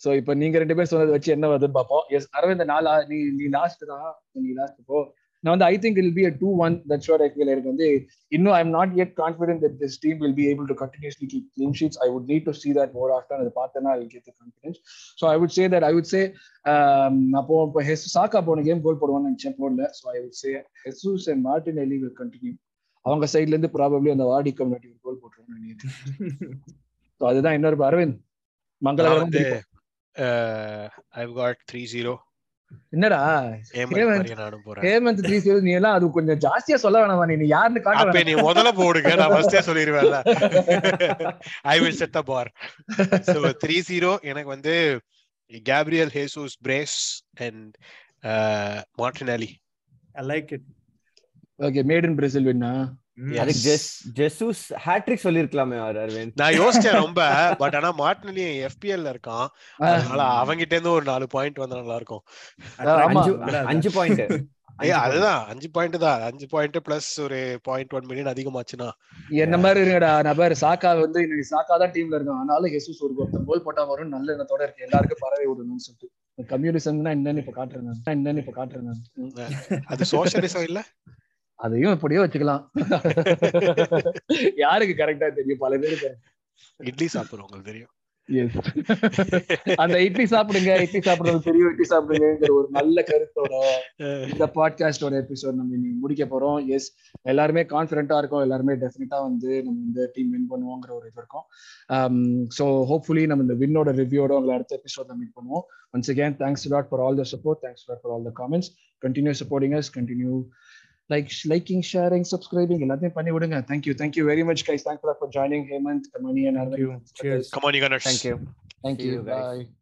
சோ இப்போ நீங்க ரெண்டு பேர் சொன்னதை வச்சு என்ன வருதுன்னு பார்ப்போம் எஸ் அரவிந்த் நாலா நீ நீ லாஸ்ட் தான் நீ லாஸ்ட் போ நான் வந்து I think I'll be a two one that's what I feel எனக்கு வந்து இன்னும் I am not yet confident that this team will be able to continuously keep clean sheets i would need to see that more often அது பார்த்தேன்னா i will get the confidence so i would say that i would say um, அப்போ இப்போ has சாக்கா போன game கோல் போடுவான்னு நினைச்சேன் போடல so i would say jesus and martinelli will continue அவங்க சைடுல இருந்து ப்ராபப்ளி அந்த வாடி கம்யூனிட்டி கோல் நினைக்கிறேன். ஸோ அதுதான் இன்னொரு அரவிந்த் மங்களகரமா. ஐவ் காட் த்ரீ ஜீரோ என்னடா? ஹேமந்த். த்ரீ நீ எல்லாம் அது கொஞ்சம் ஜாஸ்தியா சொல்ல வேணாமா நீ யாருன்னு காட்ட. நீ முதல்ல போடுங்க நான் ஃபர்ஸ்டே சொல்லிடுவேன்ல. I will set for so three zero எனக்கு வந்து Gabriel Jesus brace and Martinelli I like it okay made in Brazil winner அதுக்கு ஜெஸ் ஜெசூஸ் ஹேட்ரிக் சொல்லிருக்கலாமே அவர் அரவிந்த் நான் யோசிச்சேன் ரொம்ப பட் ஆனா மார்டினலி எஃபிஎல்ல இருக்கான். அதனால அவங்கிட்ட இருந்து ஒரு நாலு பாயிண்ட் வந்தா நல்லா இருக்கும். அஞ்சு பாயிண்ட் அதுதான் அஞ்சு பாயிண்ட் தான். அஞ்சு பாயிண்ட் பிளஸ் ஒரு பாயிண்ட் ஒன் மில்லியன் அதிகமாச்சுன்னா. என்ன மாதிரி இருங்கடா நான் பாரு சாக்கா வந்து இன்னைக்கு சாக்கா தான் டீம்ல இருக்கான். ஆனாலும் ஹெசூஸ் ஒரு ஒருத்தன் கோல் போட்டா வரும். நல்ல எண்ணத்தோட இருக்கு. எல்லாருக்கும் பரவி விடணும்னு சொல்லிட்டு. கம்யூனிசம்னா என்னன்னு இப்ப காட்டுறேன் நான். என்னன்னு இப்ப காட்டுறேன் நான். அது சோசியலிசம் இல்ல? அதையும் இப்படியே வச்சுக்கலாம். யாருக்கு கரெக்டா தெரியும்? பல பேருக்கு இட்லி சாப்பிடுறோம் உங்களுக்கு தெரியும். எஸ் அந்த இட்லி சாப்பிடுங்க இட்லி சாப்பிடுறது தெரியும் இட்லி சாப்பிடுங்கிற ஒரு நல்ல கருத்தோட இந்த பாட்காஸ்டோட எபிசோட் நம்ம இன்னைக்கு முடிக்க போறோம். எஸ் எல்லாருமே கான்பிடண்டா இருக்கும். எல்லாருமே டெஃபினட்டா வந்து நம்ம இந்த டீம் வின் பண்ணுவோங்கிற ஒரு இது இருக்கும். ஸோ ஹோப்ஃபுல்லி நம்ம இந்த வின்னோட ரிவ்யூட உங்களை அடுத்த எபிசோட்ல மீட் பண்ணுவோம். Once again thanks lot for all the support thanks lot for all the comments continue supporting us continue like liking sharing subscribing எல்லாத்தையும் பண்ணி விடுங்க. Thank you thank you very much guys thanks for joining Hemanth Mani and Thank you. Cheers. Come on, you